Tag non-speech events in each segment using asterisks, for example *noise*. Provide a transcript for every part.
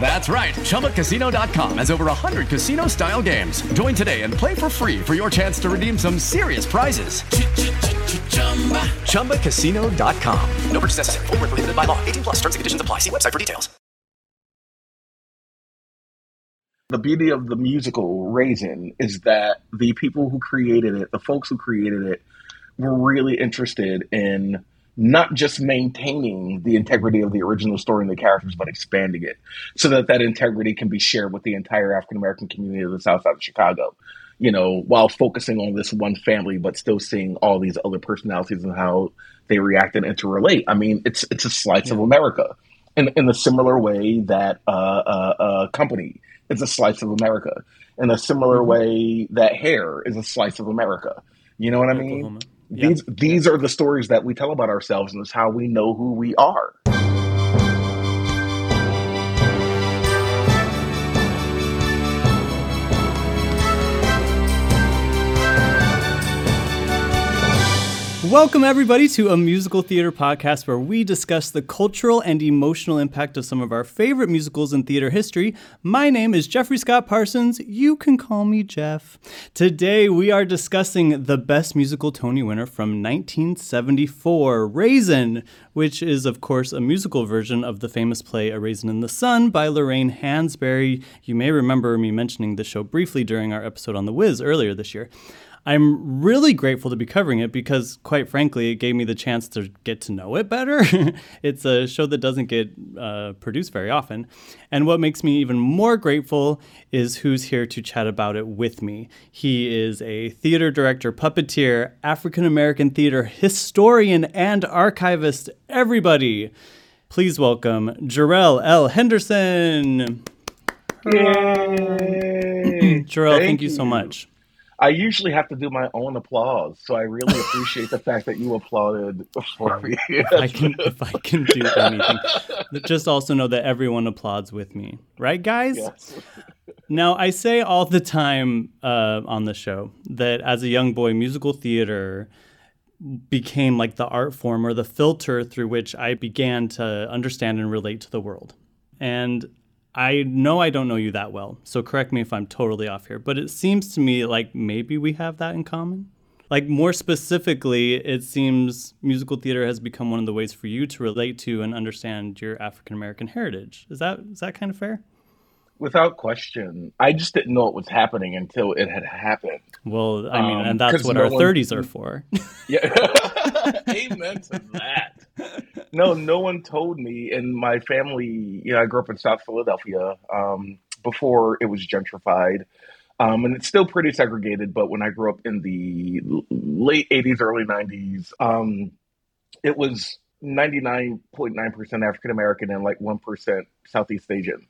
That's right. ChumbaCasino.com has over 100 casino style games. Join today and play for free for your chance to redeem some serious prizes. ChumbaCasino.com. No purchase necessary. Full prohibited by law. 18 plus terms and conditions apply. See website for details. The beauty of the musical Raisin is that the people who created it, the folks who created it, were really interested in not just maintaining the integrity of the original story and the characters, but expanding it so that that integrity can be shared with the entire African American community of the South Side of Chicago. You know, while focusing on this one family, but still seeing all these other personalities and how they react and interrelate. I mean, it's it's a slice yeah. of America, in in a similar way that uh, uh, uh, company is a slice of America, in a similar mm-hmm. way that hair is a slice of America. You know what I mean? Oklahoma. These these are the stories that we tell about ourselves, and it's how we know who we are. Welcome, everybody, to a musical theater podcast where we discuss the cultural and emotional impact of some of our favorite musicals in theater history. My name is Jeffrey Scott Parsons. You can call me Jeff. Today, we are discussing the best musical Tony winner from 1974, Raisin, which is, of course, a musical version of the famous play A Raisin in the Sun by Lorraine Hansberry. You may remember me mentioning the show briefly during our episode on The Wiz earlier this year. I'm really grateful to be covering it because, quite frankly, it gave me the chance to get to know it better. *laughs* it's a show that doesn't get uh, produced very often. And what makes me even more grateful is who's here to chat about it with me. He is a theater director, puppeteer, African American theater historian, and archivist. Everybody, please welcome Jerrell L. Henderson. Yay! *clears throat* Jerrell, thank, thank you so much. I usually have to do my own applause, so I really appreciate the fact that you applauded for me. if I can, if I can do anything, just also know that everyone applauds with me, right, guys? Yes. now, I say all the time uh, on the show that as a young boy, musical theater became like the art form or the filter through which I began to understand and relate to the world. And I know I don't know you that well, so correct me if I'm totally off here, but it seems to me like maybe we have that in common. Like more specifically, it seems musical theater has become one of the ways for you to relate to and understand your African American heritage. Is that is that kind of fair? Without question. I just didn't know it was happening until it had happened. Well, I mean, um, and that's what no our one... 30s are for. *laughs* yeah. *laughs* Amen to that no, no one told me. And my family, you know, I grew up in South Philadelphia um, before it was gentrified. Um, and it's still pretty segregated. But when I grew up in the late 80s, early 90s, um, it was 99.9% African American and like 1% Southeast Asian.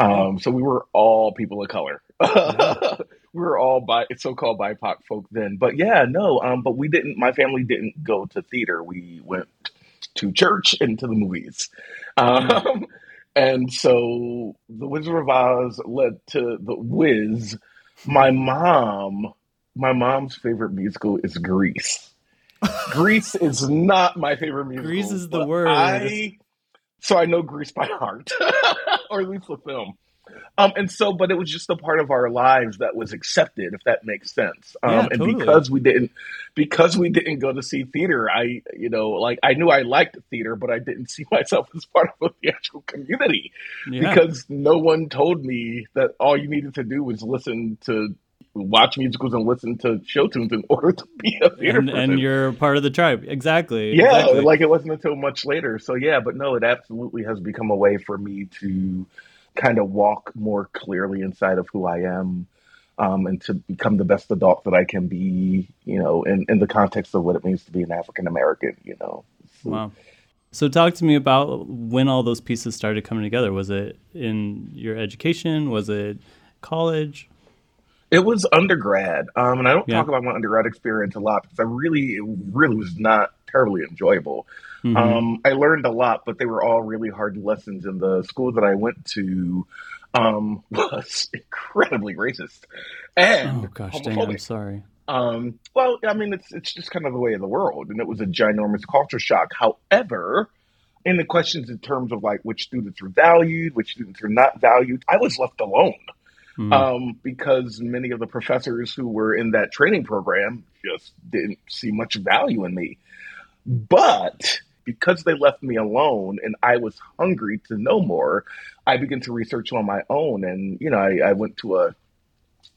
Um, so we were all people of color. *laughs* we were all by so-called BIPOC folk then. But yeah, no. Um, but we didn't. My family didn't go to theater. We went to church and to the movies. Um, *laughs* and so the Wizard of Oz led to the Wiz. My mom, my mom's favorite musical is Grease. Grease is not my favorite musical. Grease is the word. I, so I know Grease by heart, *laughs* or at least the film. Um, and so, but it was just a part of our lives that was accepted, if that makes sense. Um, Yeah, and because we didn't, because we didn't go to see theater, I, you know, like I knew I liked theater, but I didn't see *laughs* myself as part of the actual community Yeah. because no one told me that all you needed to do was listen to watch musicals and listen to show tunes in *laughs* order to be a theater and, person. and you're part of the tribe. Exactly. Yeah, exactly. like it wasn't until much later. So yeah, but no, it absolutely has become a way for me to kind of walk more clearly inside of who I am. Um, and to become the best adult that I can be, you know, in, in the context of what it means to be an African American, you know. Wow. So talk to me about when all those pieces started coming together. Was it in your education? Was it college? It was undergrad, um, and I don't Yeah. talk about my undergrad experience a lot because I really, it really was not terribly enjoyable. Mhm. Um, I learned a lot, but they were all really hard lessons. And the school that I went to um, *laughs* was incredibly racist and oh gosh, dang! I'm sorry. Um, well, I mean, it's it's just kind of the way of the world, and it was a ginormous culture shock. However, in the questions in terms of like which students are valued, which students are not valued, I was left alone Mhm. um, because many of the professors who were in that training program just didn't see much value in me. But because they left me alone and I was hungry to know more, I began to research on my own. And, you know, I, I went to a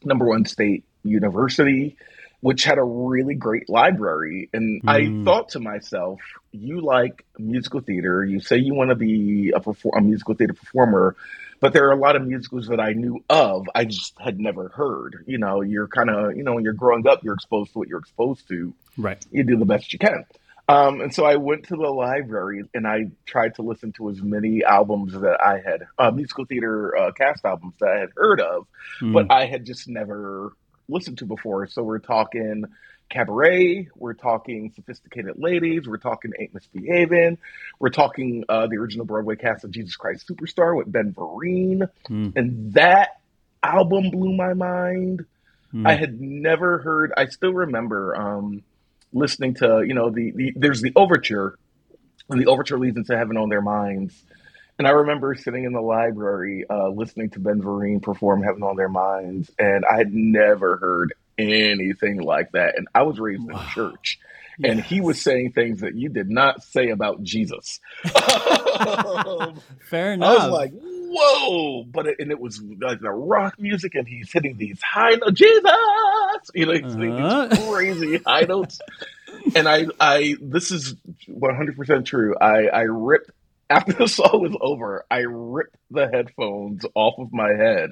number one state university, which had a really great library. And I Mm. thought to myself, you like musical theater, you say you want to be a, perfor- a musical theater performer, but there are a lot of musicals that I knew of, I just had never heard. You know, you're kind of, you know, when you're growing up, you're exposed to what you're exposed to Right. you do the best you can. Um, and so I went to the library and I tried to listen to as many albums that I had, uh, musical theater uh, cast albums that I had heard of, Mm. but I had just never listened to before. So we're talking Cabaret, we're talking Sophisticated Ladies, we're talking Ain't Misbehaving, we're talking uh, the original Broadway cast of Jesus Christ Superstar with Ben Vereen. Mm. And that album blew my mind. Mm. I had never heard. I still remember um, listening to you know the, the there's the overture, and the overture leads into Heaven on Their Minds. And I remember sitting in the library uh, listening to Ben Vereen perform Heaven on Their Minds, and I had never heard anything like that. And I was raised in church, and he was saying things that you did not say about Jesus. *laughs* *laughs* Fair I enough. was like, whoa! But it, and it was like the rock music, and he's hitting these high notes. Jesus, you know, he's Uh-huh. these crazy high notes. And I, I, this is one hundred percent true. I, I ripped after the *laughs* song was over. I ripped the headphones off of my head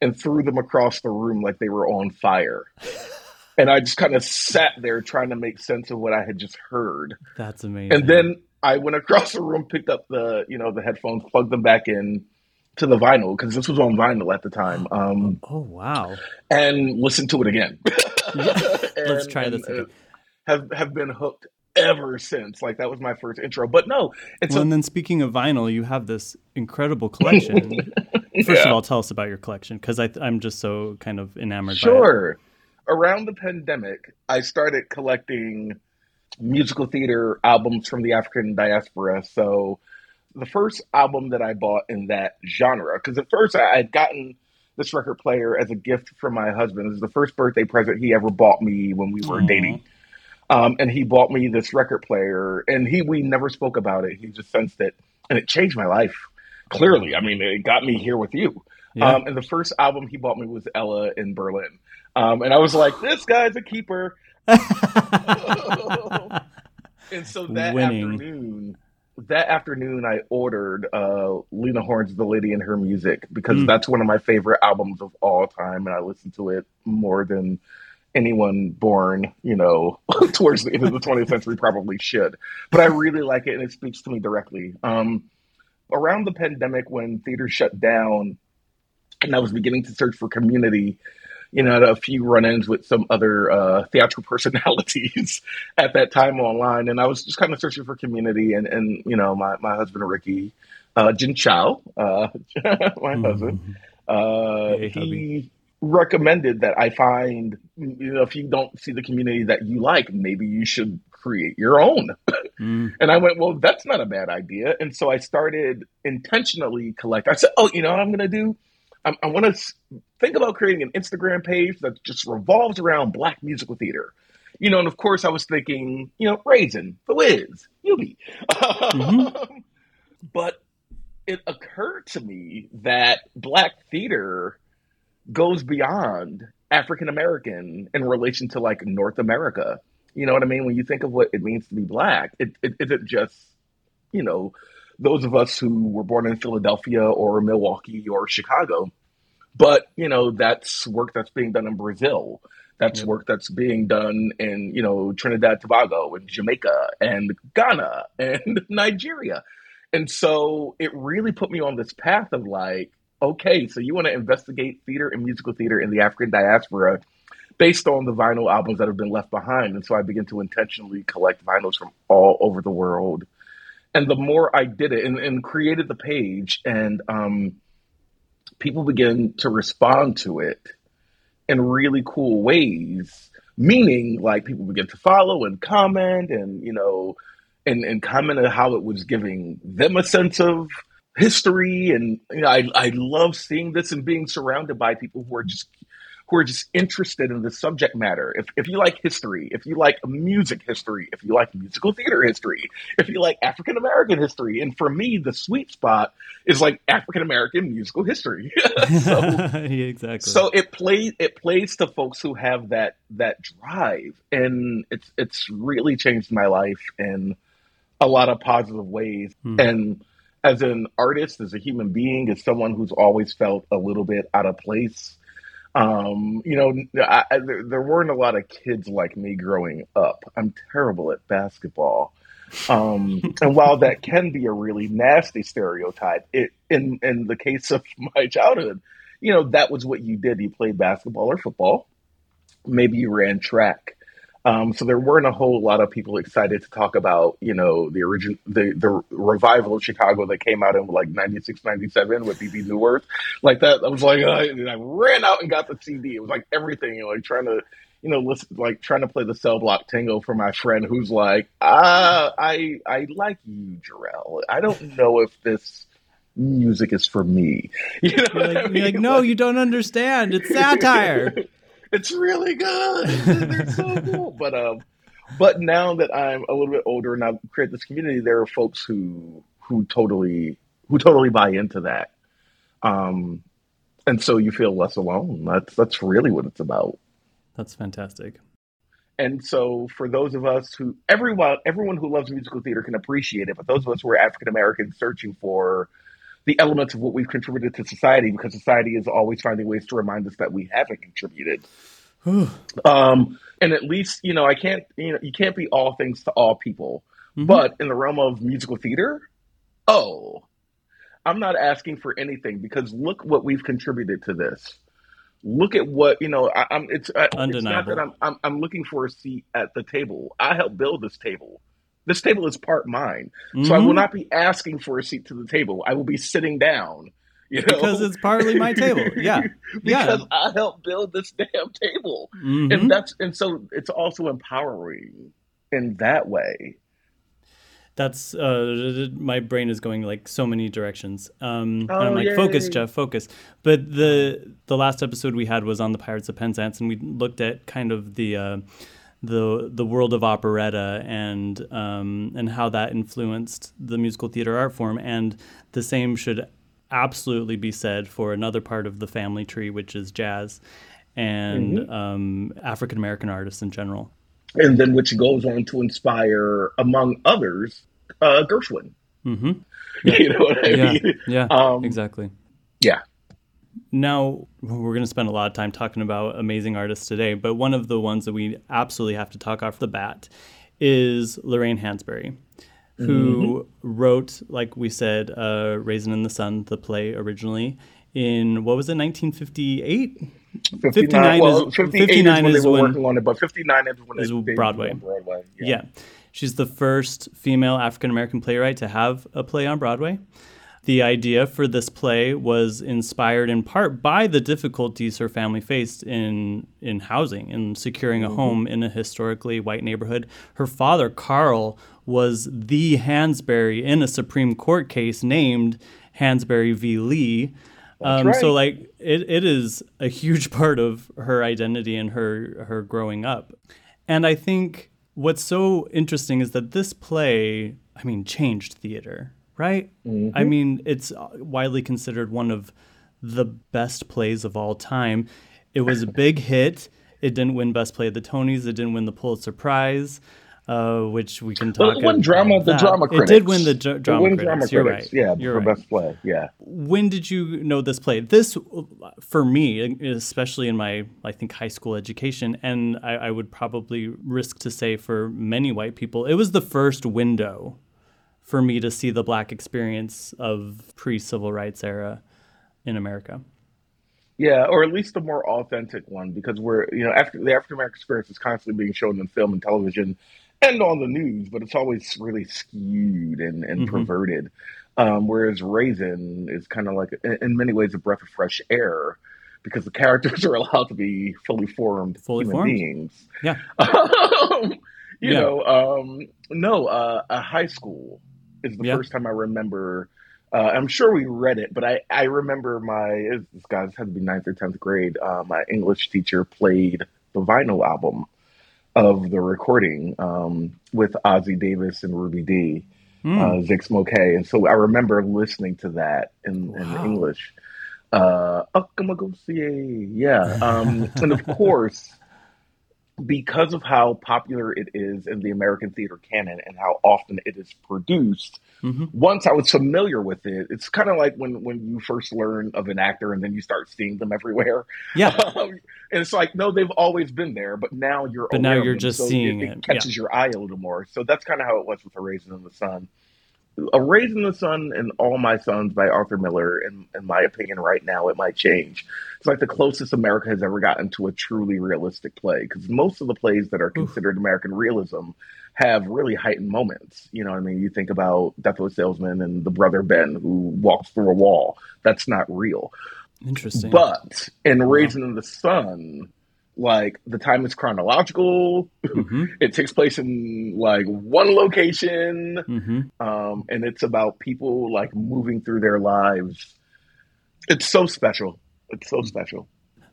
and threw them across the room like they were on fire. *laughs* And I just kind of sat there trying to make sense of what I had just heard. That's amazing. And then I went across the room, picked up the you know the headphones, plugged them back in to the vinyl because this was on vinyl at the time, um, oh wow. and listened to it again. *laughs* Let's And- try this and, uh, again. Have have been hooked ever since. Like that was my first intro. But no, it's well, a, and then speaking of vinyl, you have this incredible collection. *laughs* First of all, tell us about your collection because I'm just so kind of enamored by it. Sure. Around the pandemic, I started collecting musical theater albums from the African diaspora. So the first album that I bought in that genre, because at first I had gotten this record player as a gift from my husband. It was the first birthday present he ever bought me when we were Aw. dating. Um, and he bought me this record player, and he we never spoke about it. He just sensed it, and it changed my life. Clearly, I mean, it got me here with you. Yeah. Um, and the first album he bought me was Ella in Berlin. Um, and I was like, this guy's a keeper. *laughs* and so that Winning. afternoon, that afternoon, I ordered uh, Lena Horne's "The Lady and Her Music" because Mm. that's one of my favorite albums of all time, and I listened to it more than anyone born, you know, *laughs* towards the end of the 20th century probably should. But I really like it, and it speaks to me directly. Um, around the pandemic, when theaters shut down, and I was beginning to search for community. You know, I had a few run-ins with some other uh, theatrical *laughs* personalities at that time online, and I was just kind of searching for community. And, and you know, my, my husband Ricky, uh, Jin Chow, uh, *laughs* my husband, uh, Hey, hubby. Recommended that I find, you know, if you don't see the community that you like, maybe you should create your own. Mm. *laughs* And I went, well, that's not a bad idea. And so I started intentionally collect. I said, oh, you know what I'm going to do? I, I want to think about creating an Instagram page that just revolves around Black musical theater. You know, and of course, I was thinking, you know, Raisin, The Wiz, Eubie. Mm-hmm. *laughs* but it occurred to me that Black theater goes beyond African American in relation to like North America. You know what I mean? When you think of what it means to be Black, it, it isn't just, you know, those of us who were born in Philadelphia or Milwaukee or Chicago. But, you know, that's work that's being done in Brazil. That's work that's being done in, you know, Trinidad, Tobago and Jamaica and Ghana *laughs* and Nigeria. And so it really put me on this path of like, okay, so you want to investigate theater and musical theater in the African diaspora based on the vinyl albums that have been left behind. And so I began to intentionally collect vinyls from all over the world and the more I did it and, and created the page, and um, people began to respond to it in really cool ways. Meaning, like people began to follow and comment, and you know, and and comment on how it was giving them a sense of history. And you know, I I love seeing this and being surrounded by people who are just who are just interested in the subject matter. If, if you like history, if you like music history, if you like musical theater history, if you like African American history, and for me, the sweet spot is like African American musical history. *laughs* so, *laughs* yeah, exactly. So it plays it plays to folks who have that that drive, and it's it's really changed my life in a lot of positive ways. Hmm. And as an artist, as a human being, as someone who's always felt a little bit out of place um, you know, I, I, there, there, weren't a lot of kids like me growing up. I'm terrible at basketball. Um, *laughs* and while that can be a really nasty stereotype, it in in the case of *laughs* my childhood, you know, that was what you did. You played basketball or football. Maybe you ran track. Um, so there weren't a whole lot of people excited to talk about, you know, the origin, the, the revival of Chicago that came out in like 96, 97 with Bebe Neuwirth. Like that, I was like, uh, I ran out and got the CD. It was like everything, you know, like trying to, you know, listen, like trying to play the cell block tango for my friend who's like, uh, I, I like you, Jerrell. I don't know if this music is for me. *laughs* You know like, I mean? like, no, you don't understand. It's satire. *laughs* it's really good. They're so cool. *laughs* But um, but now that I'm a little bit older and I've created this community, there are folks who who totally who totally buy into that. Um, and so you feel less alone. That's that's really what it's about. That's fantastic. And so for those of us who everyone everyone who loves musical theater can appreciate it, but those of us who are African Americans searching for the elements of what we've contributed to society because society is always finding ways to remind us that we haven't contributed. *sighs* um, and at least, you know, I can't, you know, you can't be all things to all people. Mm-hmm. But in the realm of musical theater, oh, I'm not asking for anything because look what we've contributed to this. Look at what you know. I, am it's, Undeniable. it's not that I'm, I'm I'm looking for a seat at the table. I helped build this table. This table is part mine. Mm-hmm. So I will mm-hmm. not be asking for a seat to the table. I will be sitting down. *laughs* You know? Because it's partly my table. *laughs* Yeah. because yeah. I helped build this *laughs* damn table. Mm-hmm. And that's and so it's also empowering in that way. That's uh my brain is going like so many directions. Um oh, and I'm like, yay. focus, Jeff, focus. But the the last episode we had was on the Pirates of Penzance and we looked at kind of the uh the the world of operetta and um, and how that influenced the musical theater art form. And the same should absolutely be said for another part of the family tree, which is jazz and mm-hmm. um, African American artists in general. And then which goes on to inspire, among others, uh, Gershwin. Mm-hmm. Yeah. *laughs* you know what I yeah. mean? Yeah, um, exactly. Yeah. Now, we're going to spend a lot of time talking about amazing artists today, but one of the ones that we absolutely have to talk off the bat is Lorraine Hansberry, who mm-hmm. wrote, like we said, uh, Raisin in the Sun, the play originally, in what was it, 1958? 59, 59 well, is, 59 is when they were when, working on it, but 59 is when is they, Broadway. Broadway. Yeah. yeah. She's the first female African American playwright to have a play on Broadway. The idea for this play was inspired in part by the difficulties her family faced in in housing and securing a mm-hmm. home in a historically white neighborhood. Her father, Carl, was the Hansberry in a Supreme Court case named Hansberry v. Lee. Um, right. So like it, it is a huge *laughs* part of her identity and her her growing up. And I think what's so interesting is that this play, I mean, changed theater, right? I mean, it's widely considered one of the best plays of all time. It was a big hit. It didn't win Best Play at the Tonys. It didn't win the Pulitzer Prize, uh, which we can talk it won about drama, the drama It did win the dr- drama won critics. drama You're critics. right. Yeah, You're for right. best play. Yeah. When did you know this play? This, for me, especially in my, I think, high school education, and I, I would probably risk to say for many white people, it was the first window for me to see the black experience of pre-civil rights era in America. Yeah, or at least the more authentic one, because we're you know after the African American experience is constantly being shown in film and television and on the news, but it's always really skewed and, and Mm-hmm. perverted. Um, whereas Raisin is kind of like, in in many ways, a breath of fresh air because the characters *laughs* are allowed to be fully formed Fully human formed. beings. Yeah. *laughs* Um, you Yeah. know, um, no, uh, a high school is the Yeah. first time I remember. Uh, I'm sure we read it, but I, I remember my this guys had to be ninth or tenth grade. Uh, my English teacher played the vinyl album of the recording um, with Ossie Davis and Ruby Dee, uh, Zix Moke, and so I remember listening to that in, in Wow. English. Uh, yeah, um, and of course because of how popular it is in the American theater canon and how often it is produced, once I was familiar with it, it's kind of like when, when you first learn of an actor and then you start seeing them everywhere. Yeah. Um, *laughs* and it's like, no, they've always been there, but now you're But now you're just so seeing it, it, it catches your eye a little more. So that's kind of how it was with A Raisin in the Sun. A Raisin in the Sun and All My Sons by Arthur Miller, in, in my opinion, right now, it might change. It's like the closest America has ever gotten to a truly realistic play because most of the plays that are considered American realism have really heightened moments. You know what I mean? You think about Death of a Salesman and the brother Ben who walks through a wall. That's not real. Interesting. But in Raisin in the Sun, like the time is chronological. Mhm. *laughs* it takes place in like one location Mhm. um, and it's about people like moving through their lives. It's so special. It's so special.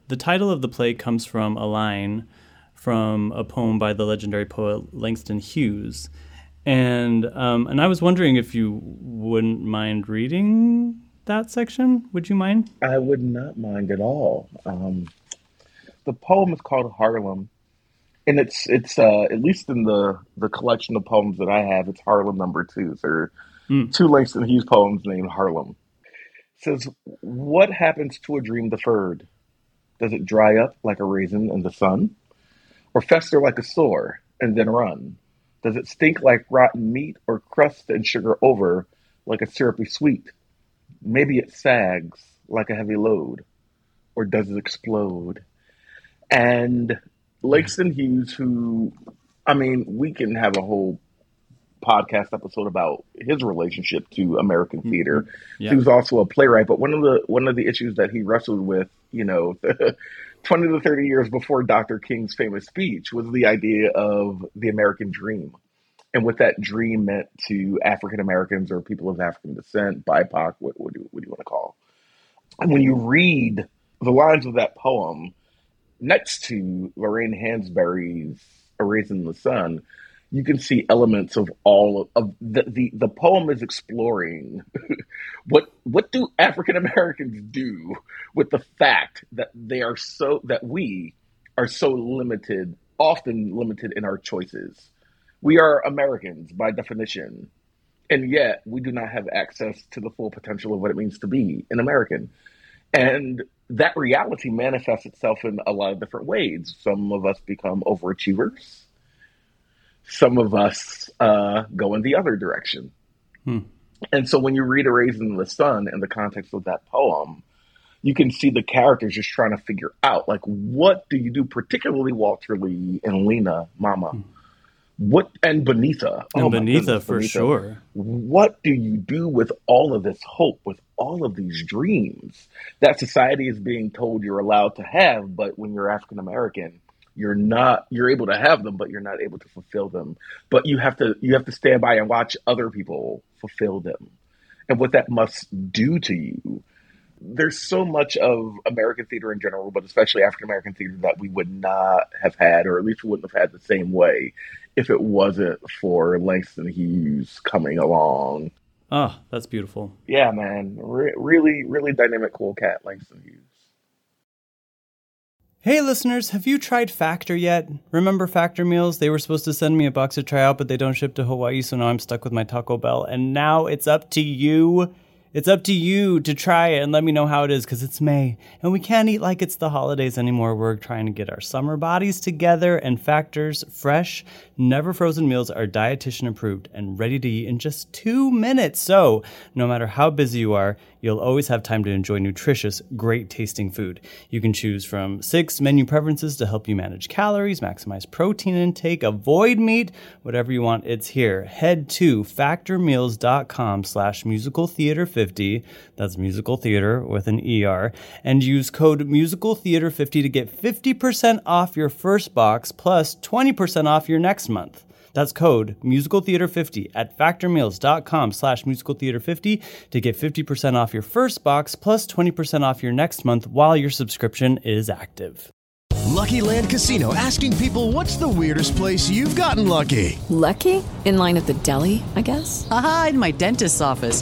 The title of the play comes from a line from a poem by the legendary poet Langston Hughes, and um, and I was wondering if you wouldn't mind reading that section. Would you mind? I would not mind at all. Um, the poem is called Harlem, and it's it's uh, at least in the the collection of poems that I have, it's Harlem number two. So there are Mm. two Langston Hughes poems named Harlem. It says, "What happens to a dream deferred? Does it dry up like a raisin in the sun, or fester like a sore and then run? Does it stink like rotten meat, or crust and sugar over like a syrupy sweet? Maybe it sags like a heavy load, or does it explode? And Langston Hughes, who, I mean, we can have a whole podcast episode about his relationship to American mm-hmm. theater. Yeah. He was also a playwright, but one of the one of the issues that he wrestled with, you know, *laughs* twenty to thirty years before Dr. King's famous speech, was the idea of the American dream and what that dream meant to African Americans or people of African descent, BIPOC, what, what, do, what do you want to call? And when you read the lines of that poem next to Lorraine Hansberry's A Raisin in the Sun, you can see elements of all of, of the, the the poem is exploring *laughs* what what do African Americans do with the fact that they are so that we are so limited, often limited in our choices. We are Americans by definition, and yet we do not have access to the full potential of what it means to be an American. And that reality manifests itself in a lot of different ways. Some of us become overachievers. Some of us uh, go in the other direction. And so when you read A Raisin in the Sun in the context of that poem, you can see the characters just trying to figure out, like, what do you do, particularly Walter Lee and Lena, Mama. What and Beneatha oh And Oh my Beneatha goodness, for Beneatha sure. what do you do with all of this hope, with all of these dreams that society is being told you're allowed to have, but when you're African American, you're not you're able to have them, but you're not able to fulfill them. But you have to you have to stand by and watch other people fulfill them. And what that must do to you there's so much of American theater in general, but especially African American theater that we would not have had, or at least we wouldn't have had the same way if it wasn't for Langston Hughes coming along. Oh, that's beautiful. Yeah, man. Re- really, really dynamic, cool cat, Langston Hughes. Hey listeners, have you tried Factor yet? Remember Factor meals? They were supposed to send me a box to try out, but they don't ship to Hawaii, so now I'm stuck with my Taco Bell. And now it's up to you it's up to you to try it and let me know how it is because it's May and we can't eat like it's the holidays anymore. We're trying to get our summer bodies together and Factor's fresh, never frozen meals are dietitian approved and ready to eat in just two minutes. So, no matter how busy you are, you'll always have time to enjoy nutritious, great tasting food. You can choose from six menu preferences to help you manage calories, maximize protein intake, avoid meat, whatever you want, it's here. Head to factormeals.com slash musical theater 50, that's musical theater with an ER, and use code musical theater 50 to get 50% off your first box plus 20% off your next month. That's code musicaltheater50 at factormeals.com slash musicaltheater50 to get 50% off your first box plus 20% off your next month while your subscription is active. Lucky Land Casino asking people what's the weirdest place you've gotten lucky? Lucky? In line at the deli, I guess? Aha, in my dentist's office.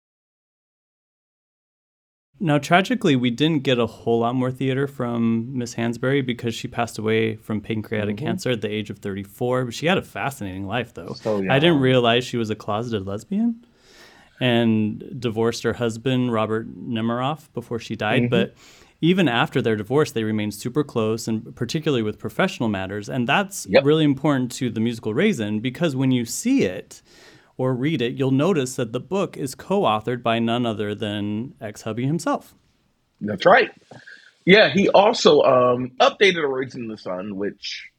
Now, tragically, we didn't get a whole lot more theater from Miss Hansberry because she passed away from pancreatic mm-hmm. cancer at the age of 34. But she had a fascinating life, though. So I didn't realize she was a closeted lesbian and divorced her husband, Robert Nemiroff, before she died. Mm-hmm. But even after their divorce, they remained super close, and particularly with professional matters. And that's yep. really important to the musical Raisin because when you see it, or read it, you'll notice that the book is co authored by none other than ex hubby himself. That's right. Yeah, he also um, updated A Raisin in the Sun, which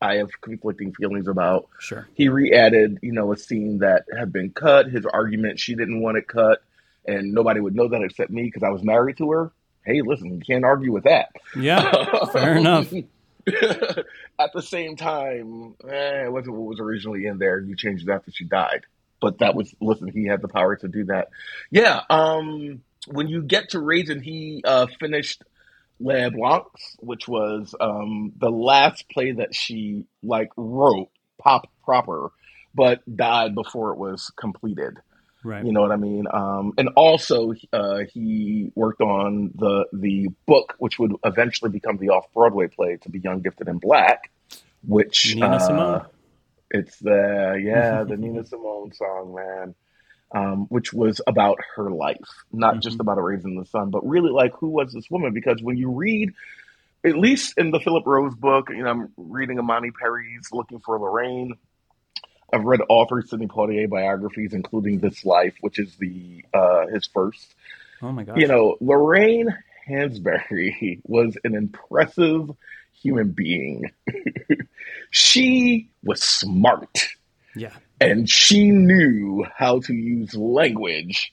I have conflicting feelings about. Sure. He re added, you know, a scene that had been cut. His argument, she didn't want it cut, and nobody would know that except me because I was married to her. Hey, listen, you can't argue with that. Yeah, *laughs* fair enough. *laughs* At the same time, eh, it wasn't what was originally in there. You changed it after she died but that was listen, he had the power to do that. Yeah. Um, when you get to Raisin, he uh, finished Les Blancs, which was um, the last play that she like wrote pop proper, but died before it was completed. Right. You know what I mean? Um, and also, uh, he worked on the the book, which would eventually become the off Broadway play to be Young, Gifted, and Black, which Nina uh, Simone. It's the yeah, *laughs* the Nina Simone song, man. Um, which was about her life, not mm-hmm. just about a raising the sun, but really like who was this woman? Because when you read, at least in the Philip Rose book, you know, I'm reading Imani Perry's Looking for Lorraine. I've read all three Sidney Poitier biographies, including This Life, which is the uh, his first. Oh my god! You know, Lorraine Hansberry *laughs* was an impressive human being. *laughs* she was smart. Yeah. And she knew how to use language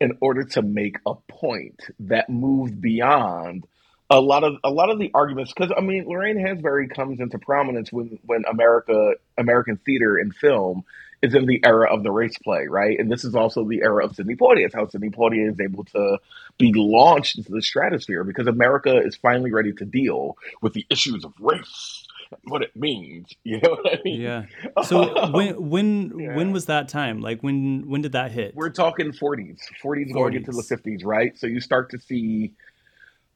in order to make a point that moved beyond a lot of a lot of the arguments because I mean Lorraine Hansberry comes into prominence when when America American theater and film is in the era of the race play, right? And this is also the era of Sidney Poitier. It's how Sidney Poitier is able to be launched into the stratosphere because America is finally ready to deal with the issues of race what it means. *laughs* You know what I mean? Yeah. *laughs* So when when yeah. when was that time? Like when when did that hit? We're talking 40s, 40s, 40s. going into the 50s, right? So you start to see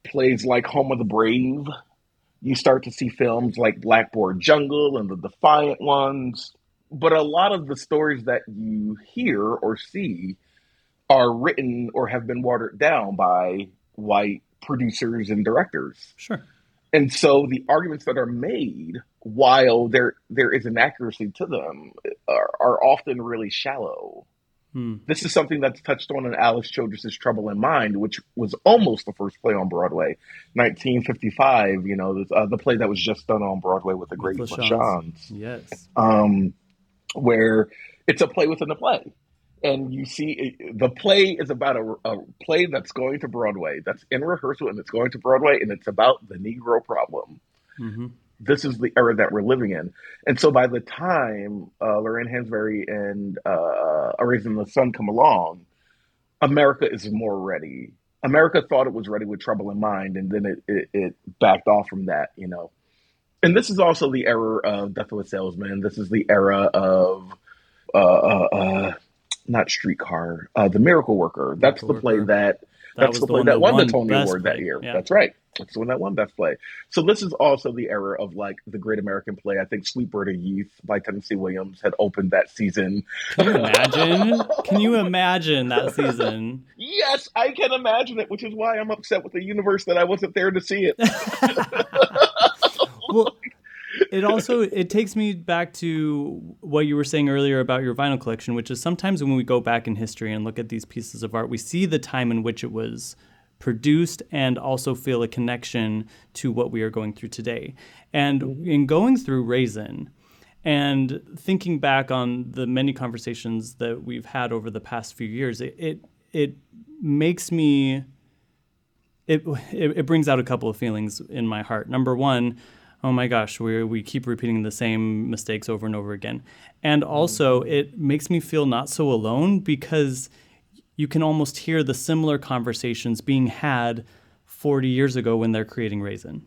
plays like Home of the Brave. You start to see films like Blackboard Jungle and the Defiant Ones. But a lot of the stories that you hear or see are written or have been watered down by white producers and directors. Sure. And so the arguments that are made, while there there is an accuracy to them, are, are often really shallow. Hmm. This is something that's touched on in Alice Childress's Trouble in Mind, which was almost the first play on Broadway, 1955. You know, uh, the play that was just done on Broadway with the great LaChanze. Yes. Um, where it's a play within a play. And you see, the play is about a, a play that's going to Broadway, that's in rehearsal, and it's going to Broadway, and it's about the Negro problem. Mm-hmm. This is the era that we're living in. And so by the time uh, Lorraine Hansberry and uh, A Raisin in the Sun come along, America is more ready. America thought it was ready with Trouble in Mind, and then it, it, it backed off from that, you know. And this is also the era of Death of a Salesman. This is the era of uh, uh, uh, not Streetcar, uh, The Miracle Worker. That's the play that That that's the the play that won the Tony Award that year. yeah. That's right. That's the one that won Best Play. So this is also the era of like the Great American Play. I think Sweet Bird of Youth by Tennessee Williams had opened that season. Can you imagine? Can you imagine that season? Yes, I can imagine it, which is why I'm upset with the universe that I wasn't there to see it. *laughs* well, *laughs* it also it takes me back to what you were saying earlier about your vinyl collection, which is sometimes when we go back in history and look at these pieces of art, we see the time in which it was produced and also feel a connection to what we are going through today. And mm-hmm. in going through Raisin and thinking back on the many conversations that we've had over the past few years, it it, it makes me it, it it brings out a couple of feelings in my heart. Number one, oh my gosh, we we keep repeating the same mistakes over and over again, and also it makes me feel not so alone because you can almost hear the similar conversations being had 40 years ago when they're creating Raisin.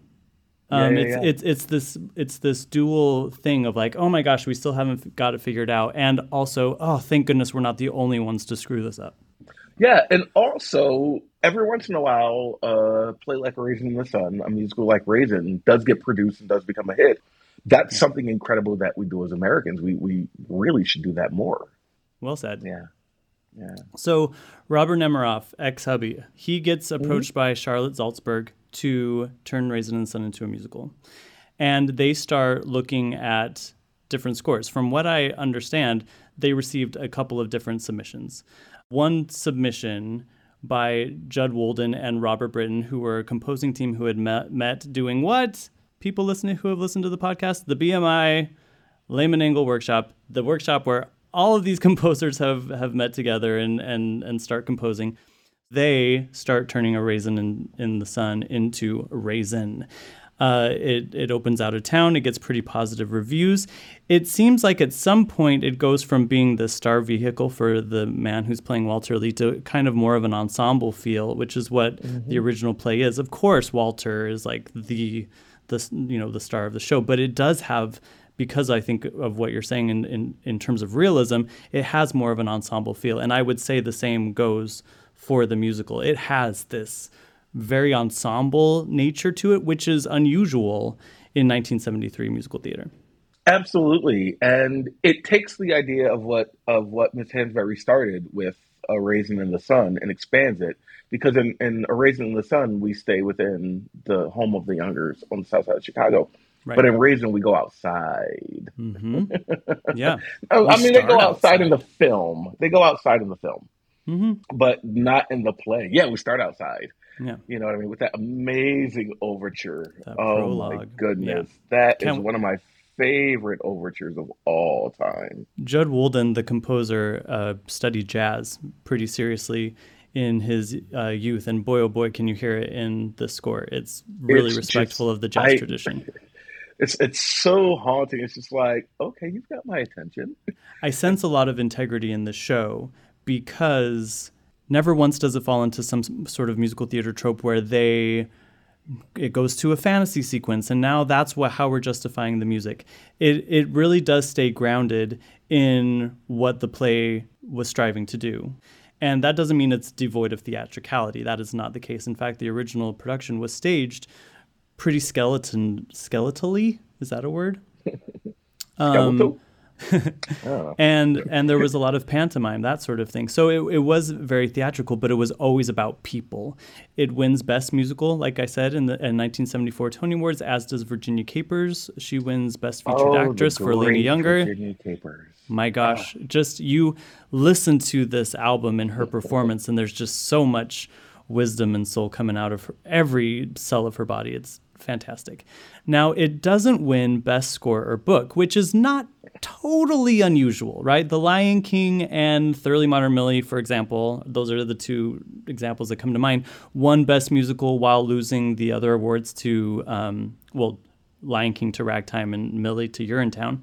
Yeah, Um, yeah, it's, yeah. it's it's this it's this dual thing of like, oh my gosh, we still haven't got it figured out, and also, oh, thank goodness we're not the only ones to screw this up. Yeah, and also every once in a while, uh, play like a raisin in the sun, a musical like Raisin, does get produced and does become a hit. That's something incredible that we do as Americans. We we really should do that more. Well said. Yeah, yeah. So Robert Nemiroff, ex hubby, he gets approached by Charlotte Zaltzberg to turn Raisin in the Sun into a musical, and they start looking at different scores. From what I understand, they received a couple of different submissions. One submission by Judd Woldin and Robert Brittan, who were a composing team who had met, met doing what? People listening who have listened to the podcast, the BMI Lehman Engel workshop, the workshop where all of these *laughs* composers have have met together and and and start composing. They start turning a raisin in, in the sun into raisin. Uh, it it opens out of town. It gets pretty positive reviews. It seems like at some point it goes from being the star vehicle for the man who's playing Walter Lee to kind of more of an ensemble feel, which is what the original play is. Of course, Walter is like the the you know the star of the show, but it does have because I think of what you're saying in, in, in terms of realism, it has more of an ensemble feel. And I would say the same goes for the musical. It has this very ensemble nature to it, which is unusual in 1973 musical theater. Absolutely, and it takes the idea of what of what Miss Hansberry started with a raisin in the sun and expands it because in, in a raisin in the sun we stay within the home of the youngers on the south side of Chicago. Right. But in Raisin, we go outside. Mm-hmm. *laughs* Yeah. I, I mean, they go start outside, in the film. They go outside in the film, Mm-hmm. but not in the play. Yeah, we start outside. Yeah. You know what I mean? With that amazing overture. That oh my goodness. Yeah. That is Can- one of my favorite overtures of all time. Judd Woldin, the composer, uh, studied jazz pretty seriously in his uh, youth, and boy, oh boy, can you hear it in the score. It's really It's respectful just- of the jazz I- tradition. *laughs* It's it's so haunting. It's just like, okay, you've got my attention. I sense a lot of integrity in the show because never once does it fall into some sort of musical theater trope where they it goes to a fantasy sequence and now that's what how we're justifying the music. It it really does stay grounded in what the play was striving to do. And that doesn't mean it's devoid of theatricality. That is not the case. In fact, the original production was staged pretty skeleton skeletally. Is that a word? *laughs* Skeletal? Um, *laughs* Oh. and and there was a lot of pantomime, that sort of thing. So it, it was very theatrical, but it was always about people. It wins Best Musical, like I said, in the in 1974 Tony Awards, as does Virginia Capers. She wins Best Featured Oh, Actress for Lena Younger. Virginia Capers. My ah. gosh, just you listen to this album and her performance, and there's just so much wisdom and soul coming out of her, every cell of her body. It's fantastic. Now, it doesn't win Best Score or Book, which is not totally unusual, right? The Lion King and Thoroughly Modern Millie, for example, those are the two examples that come to mind, won Best Musical while losing the other awards to, um, well, Lion King to Ragtime and Millie to Urinetown.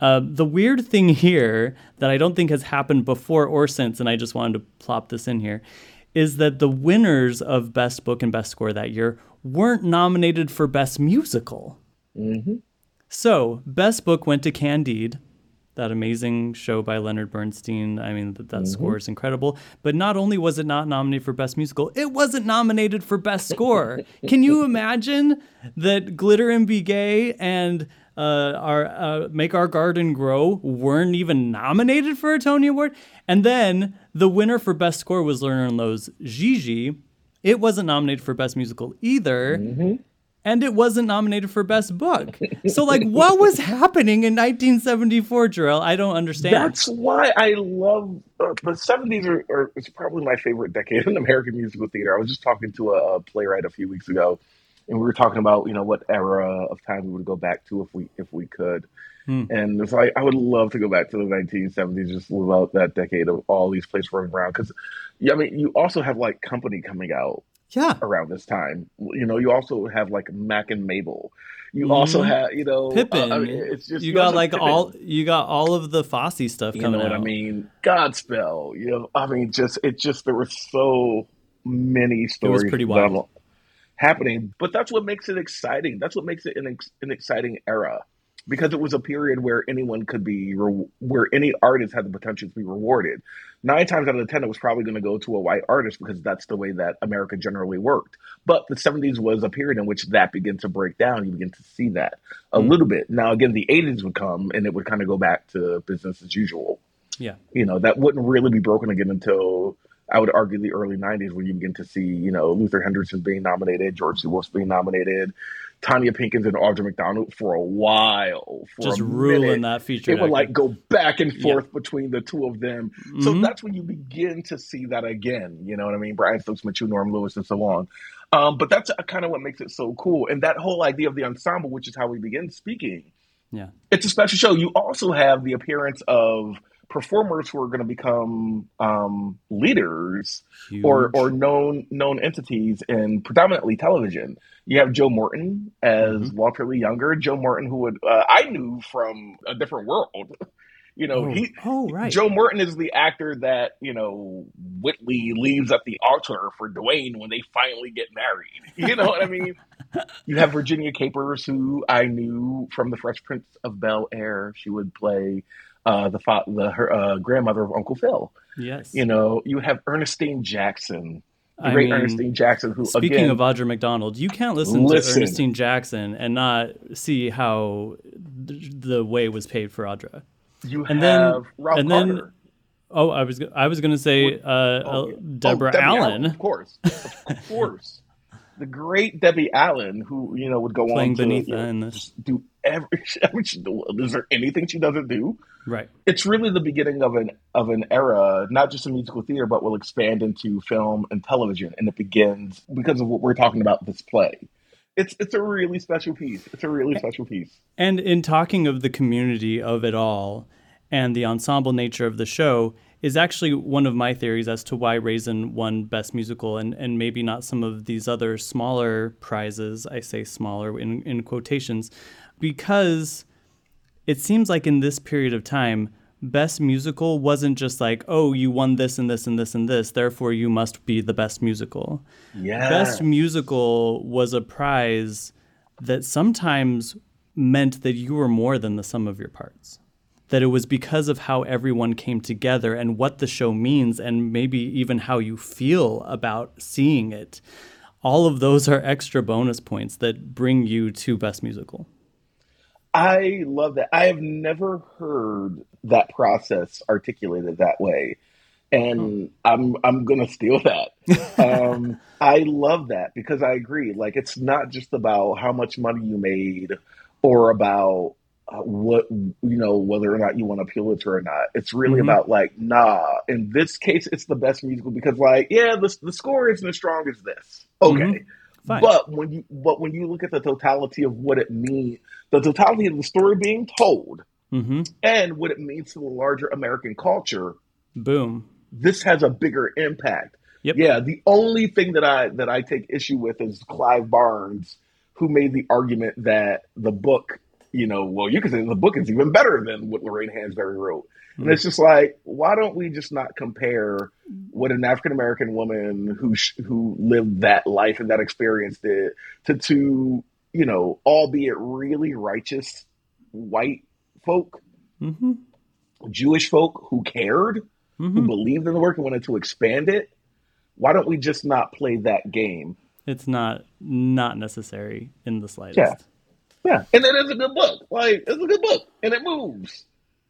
Uh, the weird thing here that I don't think has happened before or since, and I just wanted to plop this in here, is that the winners of Best Book and Best Score that year weren't nominated for Best Musical. Mm-hmm. So, Best Book went to Candide, that amazing show by Leonard Bernstein. I mean, that, that mm-hmm. score is incredible. But not only was it not nominated for Best Musical, it wasn't nominated for Best Score. *laughs* Can you imagine that Glitter and Be Gay and uh, our uh, Make Our Garden Grow weren't even nominated for a Tony Award? And then the winner for Best Score was Lerner and Loewe's Gigi. It wasn't nominated for Best Musical either. Mm-hmm and it wasn't nominated for best book. So like what was happening in 1974, Jerrell? I don't understand. That's why I love uh, the 70s are, are it's probably my favorite decade *laughs* in American musical theater. I was just talking to a, a playwright a few weeks ago and we were talking about, you know, what era of time we would go back to if we if we could. Hmm. And it's like I would love to go back to the 1970s, just live out that decade of all these plays running around. Because, yeah, I mean, you also have like Company coming out, yeah, around this time. You know, you also have like Mack and Mabel. You mm-hmm. also have, you know, Pippin. Uh, I mean, it's just you, you got like Pippin. all you got all of the Fosse stuff you coming know what out. I mean, Godspell. You know, I mean, just it just there were so many stories. It was pretty wild. Happening, but that's what makes it exciting. That's what makes it an, an exciting era because it was a period where anyone could be re- where any artist had the potential to be rewarded. Nine times out of the ten, it was probably going to go to a white artist because that's the way that America generally worked. But the '70s was a period in which that began to break down. You begin to see that a mm. little bit. Now, again, the '80s would come and it would kind of go back to business as usual. Yeah, you know that wouldn't really be broken again until I would argue the early '90s, when you begin to see, you know, Luther Henderson being nominated, George C. Wolfe being nominated, Tonya Pinkins and Audra McDonald for a while. For Just a ruling minute. that feature. It would like go back and forth yeah. between the two of them. Mm-hmm. So that's when you begin to see that again. You know what I mean? Brian Stokes, Mitchell, Norm Lewis, and so on. Um, but that's kind of what makes it so cool. And that whole idea of the ensemble, which is how we begin speaking. Yeah. It's a special show. You also have the appearance of performers who are going to become um, leaders Huge. or or known known entities in predominantly television. You have Joe Morton as mm-hmm. Walter Lee Younger. Joe Morton, who would uh, I knew from a different world. *laughs* You know, oh, he oh right. Joe Morton is the actor that you know Whitley leaves at the altar for Dwayne when they finally get married. *laughs* You know what I mean? *laughs* you have Virginia Capers, who I knew from The Fresh Prince of Bel Air. She would play uh, the fa- the her uh, grandmother of Uncle Phil. Yes. You know, you have Ernestine Jackson, the I great mean, Ernestine Jackson. Who speaking again, of Audra McDonald, you can't listen, listen, to Ernestine Jackson and not see how the way was paid for Audra. You and have then, Ralph and Carter. then oh, I was I was going to say uh, oh, yeah. Deborah, oh, Debbie Allen. Allen. of course, *laughs* of course. the great Debbie Allen, who you know would go Playing on to you know, do every. *laughs* is there anything she doesn't do? Right. It's really the beginning of an of an era, not just in musical theater, but will expand into film and television, and it begins because of what we're talking about this play. It's it's a really special piece. It's a really special piece. And in talking of the community of it all and the ensemble nature of the show, is actually one of my theories as to why Raisin won Best Musical and, and maybe not some of these other smaller prizes. I say smaller in, in quotations, because it seems like in this period of time, Best Musical wasn't just like, oh, you won this and this and this and this, therefore you must be the best musical. Yeah. Best Musical was a prize that sometimes meant that you were more than the sum of your parts that it was because of how everyone came together and what the show means and maybe even how you feel about seeing it. All of those are extra bonus points that bring you to Best Musical. I love that. I have never heard that process articulated that way. And oh. I'm I'm gonna steal that. *laughs* um, I love that because I agree. Like it's not just about how much money you made or about uh, what you know whether or not you want to appeal it or not. It's really mm-hmm. about like nah. In this case, it's the best musical because like yeah, the the score isn't as strong as this. Okay, mm-hmm. But when you but when you look at the totality of what it means, the totality of the story being told, mm-hmm. and what it means to the larger American culture, boom, this has a bigger impact. Yep. Yeah, the only thing that I that I take issue with is Clive Barnes, who made the argument that the book, you know, well, you could say the book is even better than what Lorraine Hansberry wrote. And it's just like, why don't we just not compare what an African American woman who sh- who lived that life and that experience did to to you know, albeit really righteous white folk, mm-hmm. Jewish folk who cared, mm-hmm. who believed in the work and wanted to expand it. Why don't we just not play that game? It's not not necessary in the slightest. Yeah, yeah, and it is a good book. Like it's a good book, and it moves.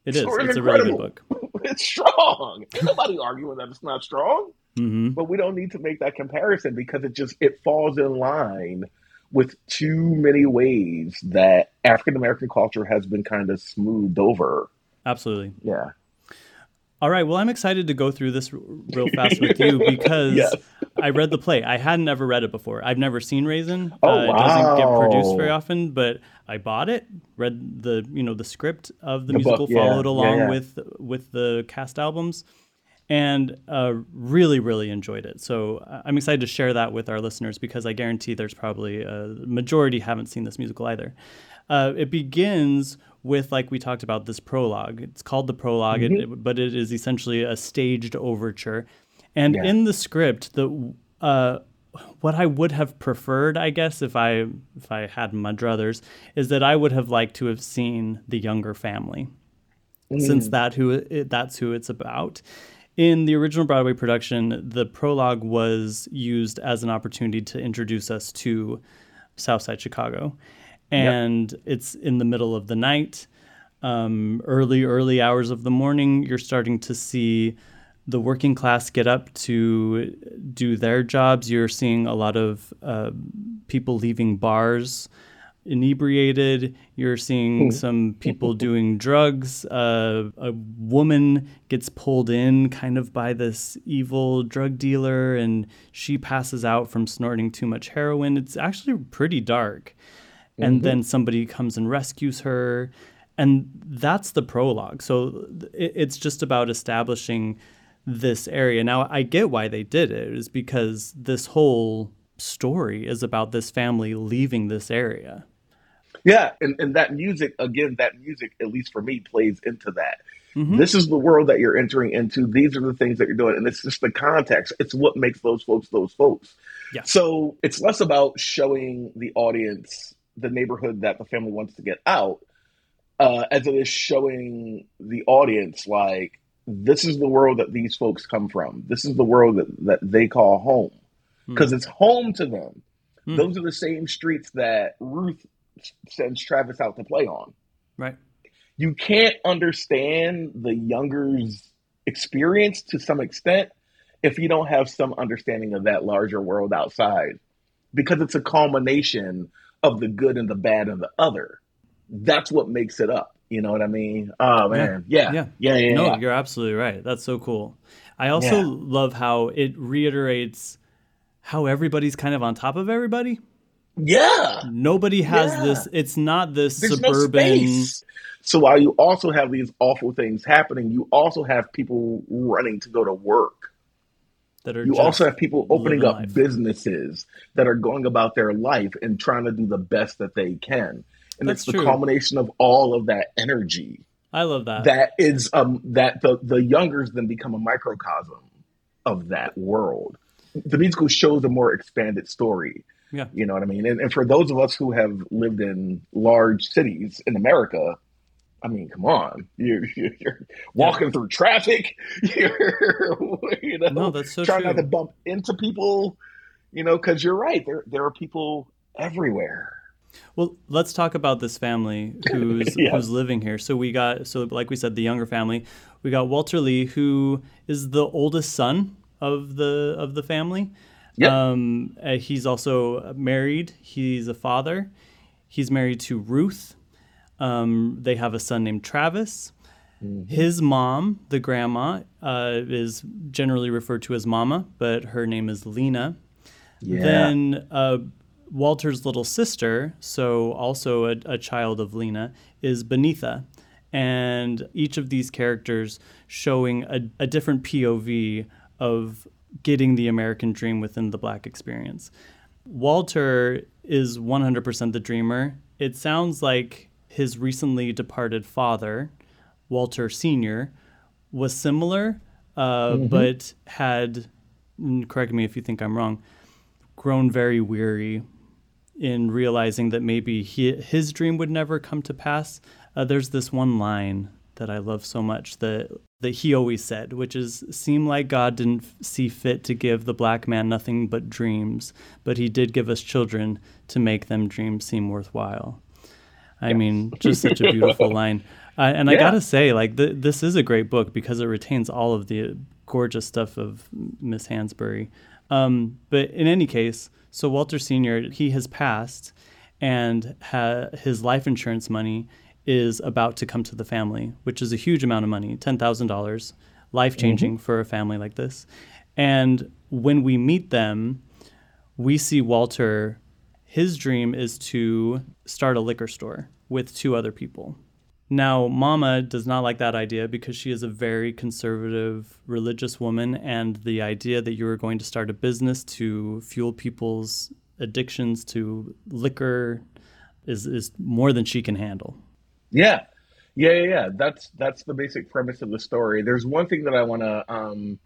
It is. It's a really good book. *laughs* It's strong. Ain't nobody arguing that it's not strong. Mm-hmm. But we don't need to make that comparison because it just it falls in line with too many ways that African American culture has been kind of smoothed over. Absolutely. Yeah. All right. Well, I'm excited to go through this r- real fast with you *laughs* because yes. I read the play. I hadn't ever read it before. I've never seen Raisin. Oh, uh, wow. It doesn't get produced very often, but I bought it, read the you know the script of the, The musical, book, yeah. followed Yeah, along yeah. with with the cast albums, and uh, really really enjoyed it. So uh, I'm excited to share that with our listeners because I guarantee there's probably a majority haven't seen this musical either. Uh, it begins with like we talked about this prologue. It's called the prolog Mhm. it- but it is essentially a staged overture. And Yeah. in the script, the uh, what I would have preferred, I guess, if I if I had my druthers, is that I would have liked to have seen the younger family, since Mm. that who it, that's who it's about. In the original Broadway production, the prologue was used as an opportunity to introduce us to Southside Chicago, and it's in the middle of the night, um, early early hours of the morning. You're starting to see the working class get up to do their jobs. You're seeing a lot of uh, people leaving bars inebriated. You're seeing some people doing drugs. Uh, a woman gets pulled in kind of by this evil drug dealer and she passes out from snorting too much heroin. It's actually pretty dark. And Mhm. then somebody comes and rescues her. And that's the prologue. So it's just about establishing this area. Now, I get why they did it. it, is because this whole story is about this family leaving this area. Yeah, and, and that music, again, that music, at least for me, plays into that. Mhm. This is the world that you're entering into. These are the things that you're doing. And it's just the context. It's what makes those folks those folks. Yeah. So it's less about showing the audience the neighborhood that the family wants to get out, uh, as it is showing the audience, like, this is the world that these folks come from. This is the world that, that they call home. Because it's home to them. Hmm. Those are the same streets that Ruth sends Travis out to play on Right. you can't understand the younger's experience to some extent if you don't have some understanding of that larger world outside because it's a culmination of the good and the bad of the other that's what makes it up you know what i mean oh man yeah yeah yeah, yeah, no, yeah. you're absolutely right. That's so cool. I also Yeah. love how it reiterates how everybody's kind of on top of everybody. Yeah. Nobody has Yeah. this. It's not this There's no suburban. space. So while you also have these awful things happening, you also have people running to go to work. that are You also have people opening up life. businesses that are going about their life and trying to do the best that they can. And That's it's the true. culmination of all of that energy I love that. that is um that the the youngers then become a microcosm of that world. The musical shows a more expanded story. Yeah. You know what I mean? And, and for those of us who have lived in large cities in America, I mean, come on, you're, *laughs* you're, you're walking through traffic. *laughs* You're, you know, No, that's so trying not true. to bump into people. You know, because you're right. There, there are people everywhere. Well, let's talk about this family *laughs* who's Yeah. who's living here. So we got so like we said, the younger family. We got Walter Lee, who is the oldest son of the of the family. Yep. Um, uh, he's also married. He's a father. He's married to Ruth. Um, they have a son named Travis. His mom, the grandma, uh, is generally referred to as Mama, but her name is Lena. Yeah. Then uh, Walter's little sister, so also a, a child of Lena, is Beneatha. And each of these characters showing a, a different POV of getting the American dream within the black experience. Walter is 100% the dreamer. It sounds like his recently departed father, Walter Sr., was similar, uh, mm-hmm. but had, correct me if you think I'm wrong, grown very weary in realizing that maybe he, his dream would never come to pass. Uh, there's this one line that I love so much that that he always said, which is seem like God didn't see fit to give the black man nothing but dreams, but he did give us children to make them dreams seem worthwhile. I yes. mean, just such a beautiful *laughs* line. Uh, and yeah. I gotta say, like, th- this is a great book because it retains all of the gorgeous stuff of Miss Hansberry. Um, but in any case, so Walter Sr., he has passed, and ha- his life insurance money is about to come to the family, which is a huge amount of money $10,000, life changing mm-hmm. for a family like this. And when we meet them, we see Walter, his dream is to start a liquor store with two other people. Now, Mama does not like that idea because she is a very conservative religious woman, and the idea that you are going to start a business to fuel people's addictions to liquor is, is more than she can handle. Yeah. Yeah, yeah, yeah. That's that's the basic premise of the story. There's one thing that I want to um,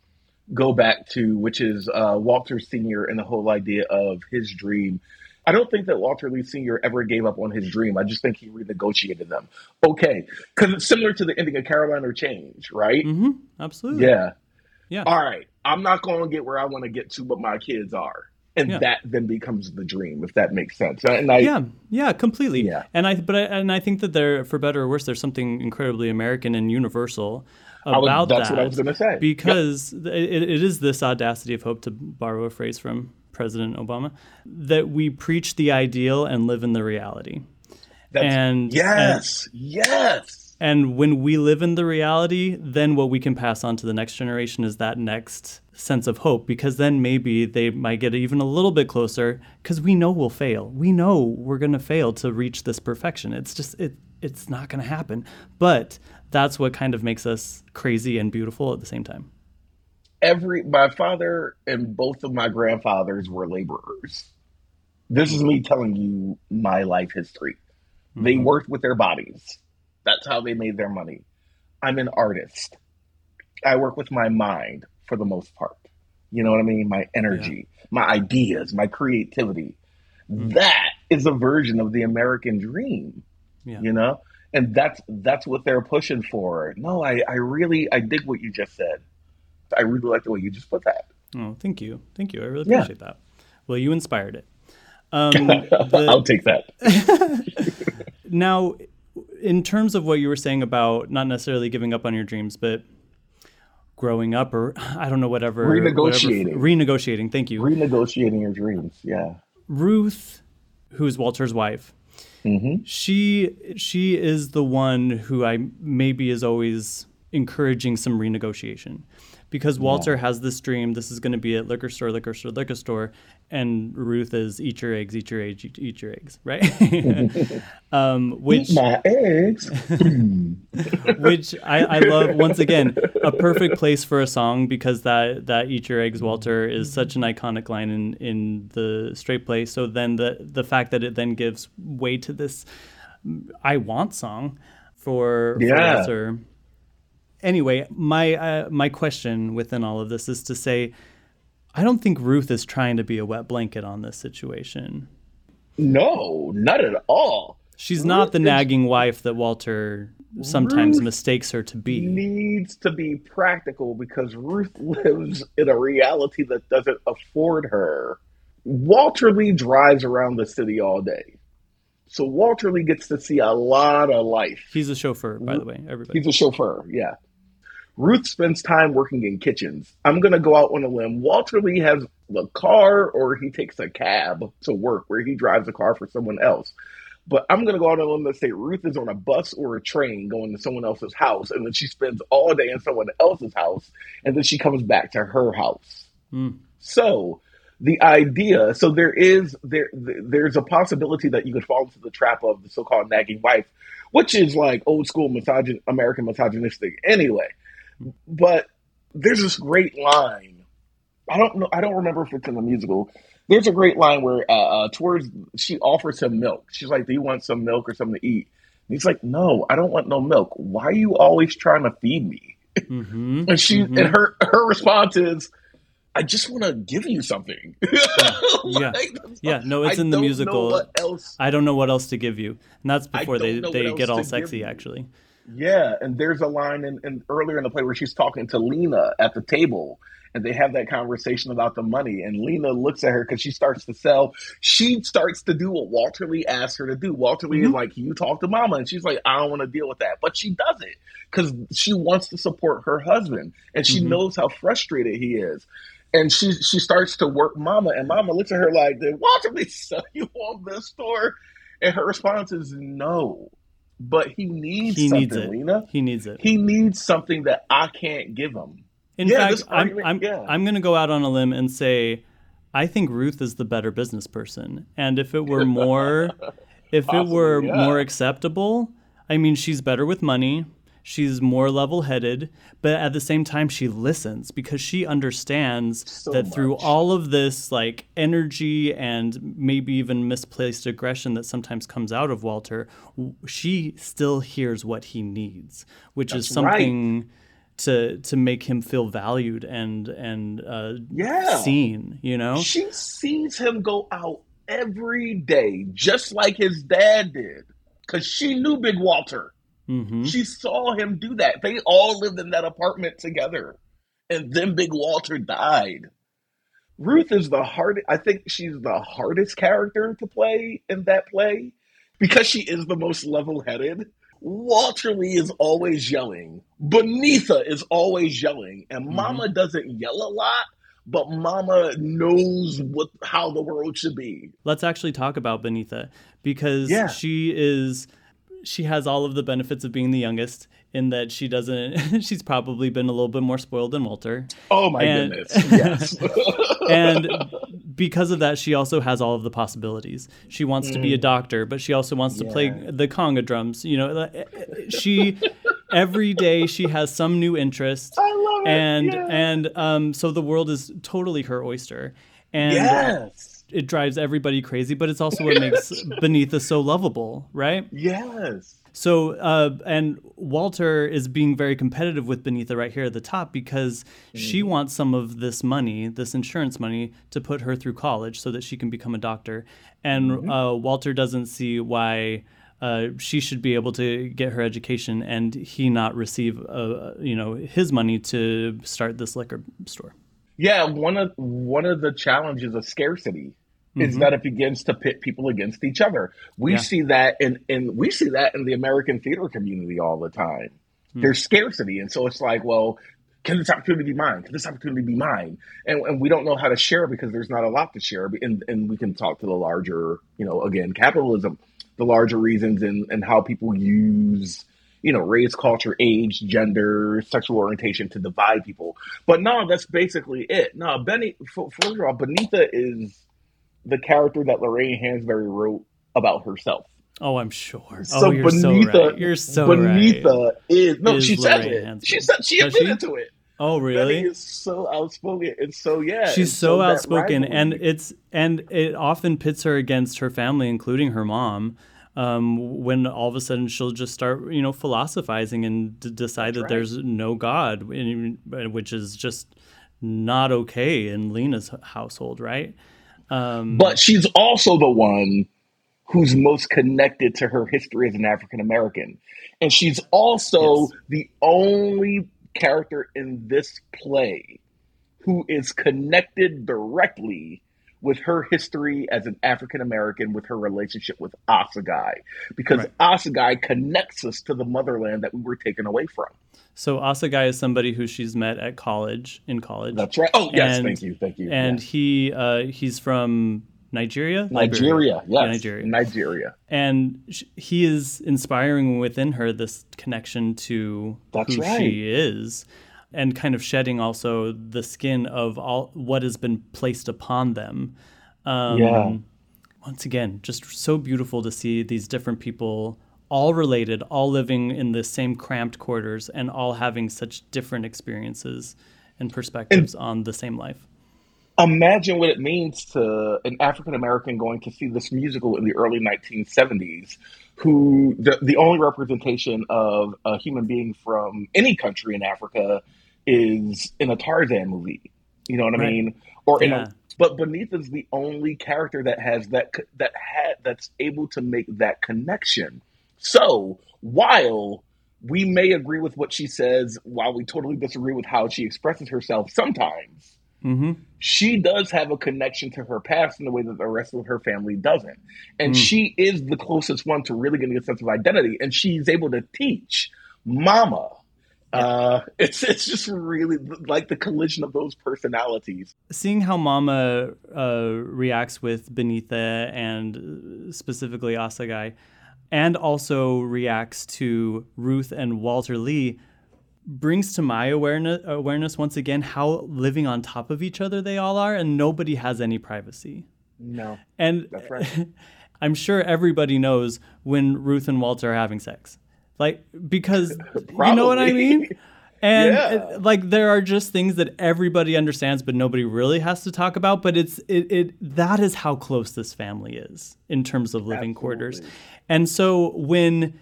go back to, which is uh, Walter Senior and the whole idea of his dream. I don't think that Walter Lee Senior ever gave up on his dream. I just think he renegotiated them. Okay, because it's similar to the ending of Caroline or Change, right? Mm-hmm. Absolutely. Yeah. Yeah. All right. I'm not going to get where I want to get to, but my kids are and yeah. that then becomes the dream if that makes sense. And I, yeah yeah completely. Yeah. And i but I, and i think that there for better or worse there's something incredibly american and universal about was, that's that what i was going to say because yep. it, it is this audacity of hope to borrow a phrase from president obama that we preach the ideal and live in the reality. That's, and yes and, yes and when we live in the reality, then what we can pass on to the next generation is that next sense of hope because then maybe they might get even a little bit closer because we know we'll fail. We know we're going to fail to reach this perfection. It's just it it's not going to happen. But that's what kind of makes us crazy and beautiful at the same time. Every my father and both of my grandfathers were laborers. This is me telling you my life history. Mm-hmm. They worked with their bodies that's how they made their money. I'm an artist. I work with my mind for the most part. You know what I mean? My energy, yeah. my ideas, my creativity. Mm-hmm. That is a version of the American dream. Yeah. You know? And that's that's what they're pushing for. No, I, I really I dig what you just said. I really like the way you just put that. Oh, thank you. Thank you. I really appreciate yeah. that. Well, you inspired it. Um, *laughs* the, I'll take that. *laughs* *laughs* now, in terms of what you were saying about not necessarily giving up on your dreams, but growing up or *sighs* I don't know, whatever. Renegotiating. Whatever, renegotiating. Thank you. Renegotiating your dreams. Yeah. Ruth, who's Walter's wife, mm-hmm. she she is the one who I maybe is always encouraging some renegotiation because Walter yeah. has this dream. This is going to be at liquor store, liquor store, liquor store, and Ruth is eat your eggs, eat your eggs, eat, eat your eggs, right? *laughs* um, which eat my eggs. *laughs* which I, I love. Once again, a perfect place for a song because that that eat your eggs, Walter, is such an iconic line in in the straight play. So then the the fact that it then gives way to this I want song for, yeah. for anyway, my uh, my question within all of this is to say, I don't think Ruth is trying to be a wet blanket on this situation. No, not at all. She's Ruth not the nagging wife that Walter sometimes Ruth mistakes her to be. She needs to be practical because Ruth lives in a reality that doesn't afford her. Walter Lee drives around the city all day. So Walter Lee gets to see a lot of life. He's a chauffeur, by the way, everybody. He's a chauffeur, yeah. Ruth spends time working in kitchens. I'm going to go out on a limb. Walter Lee has the car or he takes a cab to work where he drives a car for someone else. But I'm going to go out on a limb and say Ruth is on a bus or a train going to someone else's house. And then she spends all day in someone else's house. And then she comes back to her house. Mm. So the idea so there is there there's a possibility that you could fall into the trap of the so-called nagging wife which is like old school misogyn american misogynistic anyway but there's this great line i don't know i don't remember if it's in the musical there's a great line where uh, uh, towards she offers him milk she's like do you want some milk or something to eat and he's like no i don't want no milk why are you always trying to feed me mm-hmm. and she mm-hmm. and her her response is I just want to give you something. *laughs* yeah, yeah. No, it's I in the musical. else- I don't know what else to give you, and that's before they they get all sexy. Actually, Yeah, and there's a line in, in earlier in the play where she's talking to Lena at the table, and they have that conversation about the money. And Lena looks at her because she starts to sell. She starts to do what Walter Lee asked her to do. Walter Lee is like, "You talk to Mama," and she's like, "I don't want to deal with that," but she does it because she wants to support her husband, and she Mhm. knows how frustrated he is. And she she starts to work Mama, and Mama looks at her like, "Did Walter Lee *laughs* sell you on this store?" And her response is no. But he needs he needs it. Lena. He needs it. He needs something that I can't give him. In Yeah, fact, I'm argument- I'm yeah. I'm going to go out on a limb and say I think Ruth is the better business person. And if it were *laughs* more if it were yeah. more acceptable, I mean she's better with money. She's more level-headed, but at the same time she listens because she understands that through all of this like energy and maybe even misplaced aggression that sometimes comes out of Walter, she still hears what he needs, which is That's right. something to to make him feel valued and and uh, Yeah. seen. You know, She sees him go out every day, just like his dad did, because she knew Big Walter. Hmm She saw him do that. They all lived in that apartment together, and then Big Walter died. Ruth is the hard. I think she's the hardest character to play in that play because she is the most level-headed. Walter Lee is always yelling. Beneatha is always yelling, and Mama doesn't yell a lot, but Mama knows what how the world should be. let's actually talk about Beneatha because Yeah. she is she has all of the benefits of being the youngest in that she doesn't *laughs* she's probably been a little bit more spoiled than Walter. Oh my And- goodness! Yes. *laughs* and because of that, she also has all of the possibilities. She wants to be a Mm. doctor, but she also wants to play the conga drums. You know, uh, she every day she has some new interest. I love it, and yeah. and um, so the world is totally her oyster, and Yes. It drives everybody crazy. But it's also what makes *laughs* Beneatha so lovable, right? yes. So, uh, and Walter is being very competitive with Beneatha right here at the top because she wants some of this money, this insurance money, to put her through college so that she can become a doctor. And uh, Walter doesn't see why uh, she should be able to get her education and he not receive, uh, you know, his money to start this liquor store. Yeah, one of one of the challenges of scarcity is Mhm. that it begins to pit people against each other. We Yeah. see that in, in we see that in the American theater community all the time. Hmm. There's scarcity, and so it's like, well, can this opportunity be mine? Can this opportunity be mine? And, and we don't know how to share because there's not a lot to share. And, and we can talk to the larger, you know, again, capitalism, the larger reasons and, and how people use, you know, race, culture, age, gender, sexual orientation to divide people. But no, that's basically it. No, Benny, for, for all, Beneatha is the character that Lorraine Hansberry wrote about herself. Oh, I'm sure. So oh, you're so Beneatha, right. You're so Beneatha right. is no. Is she said Lorraine it. Hansberry. She said she Does she? admitted to it. Oh, really? Benny is so outspoken and so yeah. She's so, that outspoken, and it's and it often pits her against her family, including her mom. Um, when all of a sudden she'll just start, you know, philosophizing and d- decide that right. there's no God, which is just not okay in Lena's household, right? Um, but she's also the one who's most connected to her history as an African American, and she's also Yes. the only character in this play who is connected directly with her history as an African American with her relationship with Asagai, because Right. Asagai connects us to the motherland that we were taken away from. So Asagai is somebody who she's met at college, in college. That's right. Oh yes, And- thank you, thank you. And Yes. he uh, he's from Nigeria, Nigeria, Liberia? yes, Yeah, Nigeria. Nigeria. and sh- he is inspiring within her this connection to That's who right. she is and kind of shedding also the skin of all what has been placed upon them. Um, Yeah. Once again, just so beautiful to see these different people all related, all living in the same cramped quarters, and all having such different experiences and perspectives on the same life. imagine what it means to an African American going to see this musical in the early 1970s, who the, the only representation of a human being from any country in Africa is in a Tarzan movie. You know what I Right. mean? Or in Yeah. a, but Beneatha is the only character that has that that had that's able to make that connection. So while we may agree with what she says, while we totally disagree with how she expresses herself sometimes, Mm-hmm. she does have a connection to her past in a way that the rest of her family doesn't. And Mm. she is the closest one to really getting a sense of identity. And she's able to teach Mama. Uh, *laughs* it's it's just really like the collision of those personalities. seeing how Mama uh, reacts with Beneatha and uh, specifically Asagai, and also reacts to Ruth and Walter Lee, brings to my awareness awareness once again how living on top of each other they all are, and nobody has any privacy. No, And that's right. *laughs* I'm sure everybody knows when Ruth and Walter are having sex. Like because you know what I mean? *laughs* And Yeah. it- like there are just things that everybody understands but nobody really has to talk about, but it's it, it that is how close this family is in terms of living quarters. And so when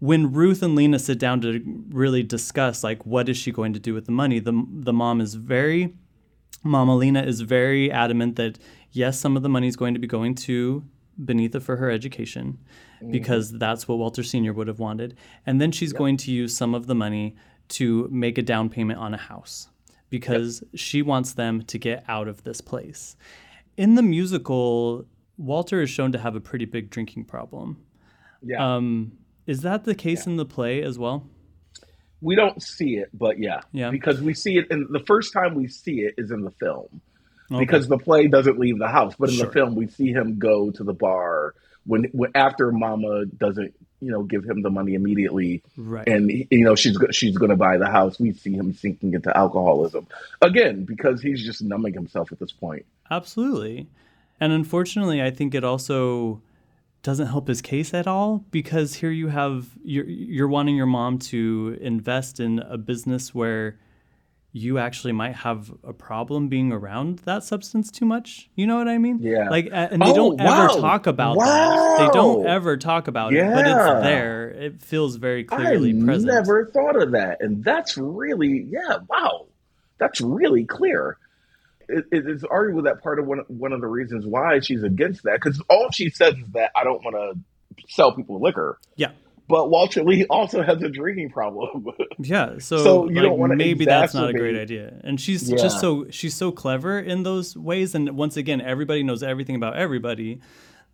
when Ruth and Lena sit down to really discuss like what is she going to do with the money, the the mom is very Mama Lena is very adamant that yes, some of the money is going to be going to Beneatha for her education mm-hmm. because that's what Walter Sr. would have wanted. And then she's going to use some of the money to make a down payment on a house because she wants them to get out of this place. In the musical, Walter is shown to have a pretty big drinking problem. Yeah. Um, is that the case in the play as well? we don't see it, but yeah, Yeah. because we see it, and the first time we see it is in the film, Okay. because the play doesn't leave the house, but in Sure. the film we see him go to the bar when, when after Mama doesn't, you know, give him the money immediately, Right. and you know she's she's going to buy the house. We see him sinking into alcoholism again because he's just numbing himself at this point. Absolutely. And unfortunately, I think it also doesn't help his case at all because here you have you're you're wanting your mom to invest in a business where you actually might have a problem being around that substance too much. You know what I mean? Yeah. Like, and they Oh, don't wow. ever talk about that. They don't ever talk about it, but it's there. It feels very clearly I present. never thought of that, and that's really yeah, wow, that's really clear. It, it is arguably that part of one one of the reasons why she's against that because all she says is that I don't want to sell people liquor. Yeah. But Walter Lee also has a drinking problem. *laughs* Yeah, so, So you like, don't maybe that's not a great idea. And she's Yeah. just so she's so clever in those ways. And once again, everybody knows everything about everybody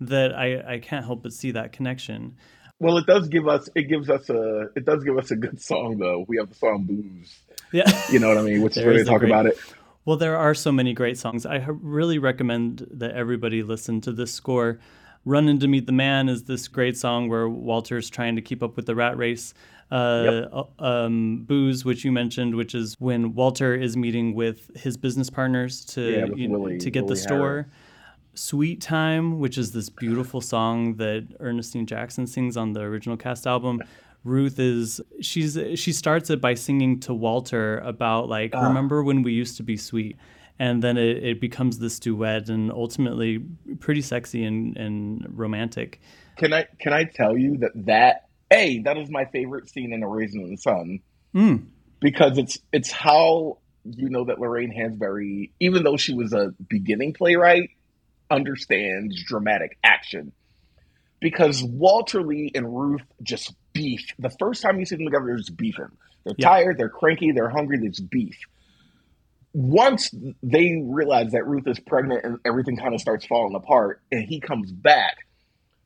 that I I can't help but see that connection. well, it does give us it gives us a it does give us a good song though. We have the song "Booze." Yeah, *laughs* You know what I mean? Which is where they talk great- about it. Well, there are so many great songs. I really recommend that everybody listen to this score. Running to Meet the Man is this great song where Walter's trying to keep up with the rat race. Uh, uh, um, Booze, which you mentioned, which is when Walter is meeting with his business partners to Yeah, you Willie- to get the store. Harris. Sweet Time, which is this beautiful song that Ernestine Jackson sings on the original cast album. Ruth is she's she starts it by singing to Walter about like Ah. remember when we used to be sweet, and then it, it becomes this duet and ultimately pretty sexy and, and romantic. Can I can I tell you that that a that is my favorite scene in A Raisin in the Sun Mm. because it's it's how you know that Lorraine Hansberry, even though she was a beginning playwright, understands dramatic action. Because Walter Lee and Ruth just beef. The first time you see them together, they're just beefing. They're tired, they're cranky, they're hungry, they just beef. Once they realize that Ruth is pregnant and everything kind of starts falling apart, and he comes back,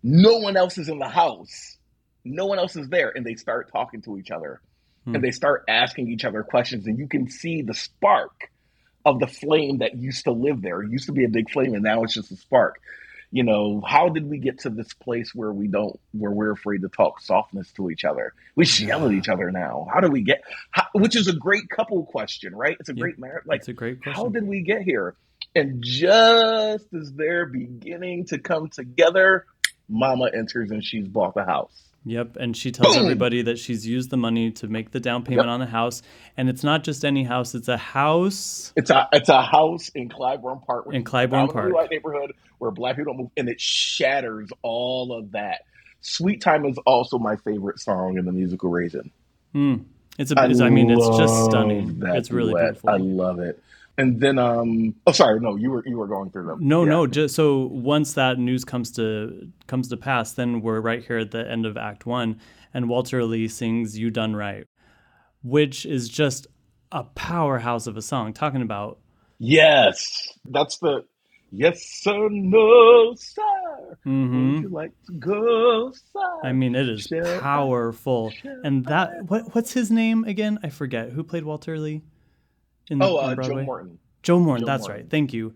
no one else is in the house. No one else is there, and they start talking to each other hmm. and they start asking each other questions, and you can see the spark of the flame that used to live there. It used to be a big flame, and now it's just a spark. You know, how did we get to this place where we don't, where we're afraid to talk softness to each other? We yell at each other now. How do we get, how, which is a great couple question, right? It's a Yeah, great marriage. Like, it's a great question. how did we get here? And just as they're beginning to come together, Mama enters and she's bought the house. Yep, and she tells Boom! everybody that she's used the money to make the down payment Yep. on a house, and it's not just any house; it's a house. It's a it's a house in Clybourne Park, which In Clybourne Park. white neighborhood where black people don't move, and it shatters all of that. Sweet Time is also my favorite song in the musical Raisin. Mm. It's a. it's- I mean, it's just stunning. It's really duet. beautiful. I love it. And then, um, oh, sorry, no, you were you were going through them. No, Yeah. no. Just so once that news comes to comes to pass, then we're right here at the end of Act One, and Walter Lee sings "You Done Right," which is just a powerhouse of a song. Talking about Yes, that's the yes sir, no sir. Mhm. Would you like to go, sir? I mean, it is powerful. And that what what's his name again? I forget. Who played Walter Lee? In, Oh, uh, Joe? Morton. Joe Morton. Joe that's Morton. right. Thank you.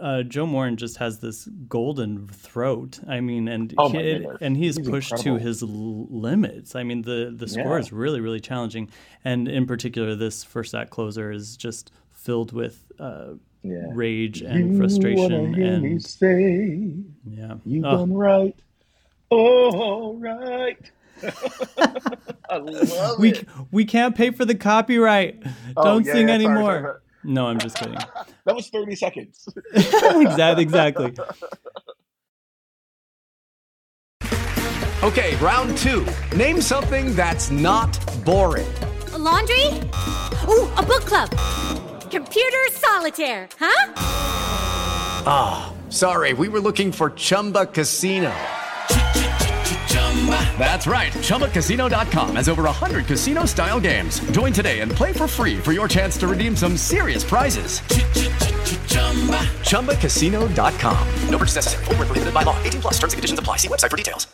Uh, Joe Morton just has this golden throat. I mean, and Oh he, and he's He's pushed incredible. to his l- limits. I mean, the the score Yeah. is really really challenging, and in particular, this first act closer is just filled with uh, Yeah. rage You and frustration wanna me and say yeah. you Oh. done right. All right. *laughs* I love we it. we can't pay for the copyright. Oh, Don't yeah, sing yeah, sorry, sorry, anymore. sorry. No, I'm just kidding. *laughs* That was 30 seconds. *laughs* exactly, exactly. Okay, round two. Name something that's not boring. A laundry? Ooh, a book club. Computer solitaire, huh? Ah, sorry, we were looking for Chumba Casino. That's right. ChumbaCasino.com has over 100 casino style games. Join today and play for free for your chance to redeem some serious prizes. ChumbaCasino.com. No purchase necessary. Where prohibited by law. 18 plus terms and conditions apply. See website for details.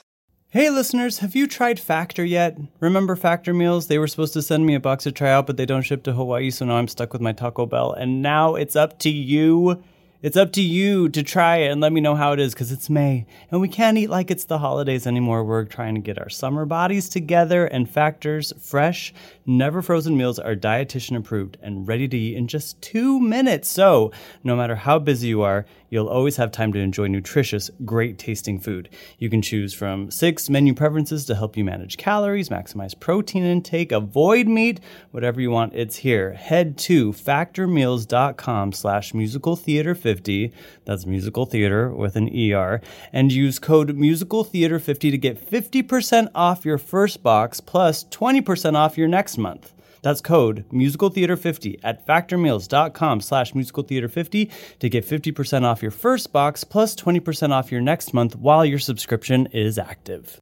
Hey, listeners, have you tried Factor yet? Remember Factor meals? They were supposed to send me a box to try out, but they don't ship to Hawaii, so now I'm stuck with my Taco Bell. And now it's up to you. It's up to you to try it and let me know how it is because it's May and we can't eat like it's the holidays anymore. We're trying to get our summer bodies together, and Factor's fresh, never frozen meals are dietitian approved and ready to eat in just two minutes. So, no matter how busy you are, you'll always have time to enjoy nutritious, great tasting food. You can choose from six menu preferences to help you manage calories, maximize protein intake, avoid meat, whatever you want, it's here. Head to factormeals.com slash musical theater 50. That's musical theater with an ER. And use code musical theater 50 to get 50% off your first box plus 20% off your next month. That's code musicaltheater50 at factormeals.com slash musicaltheater50 to get 50% off your first box plus 20% off your next month while your subscription is active.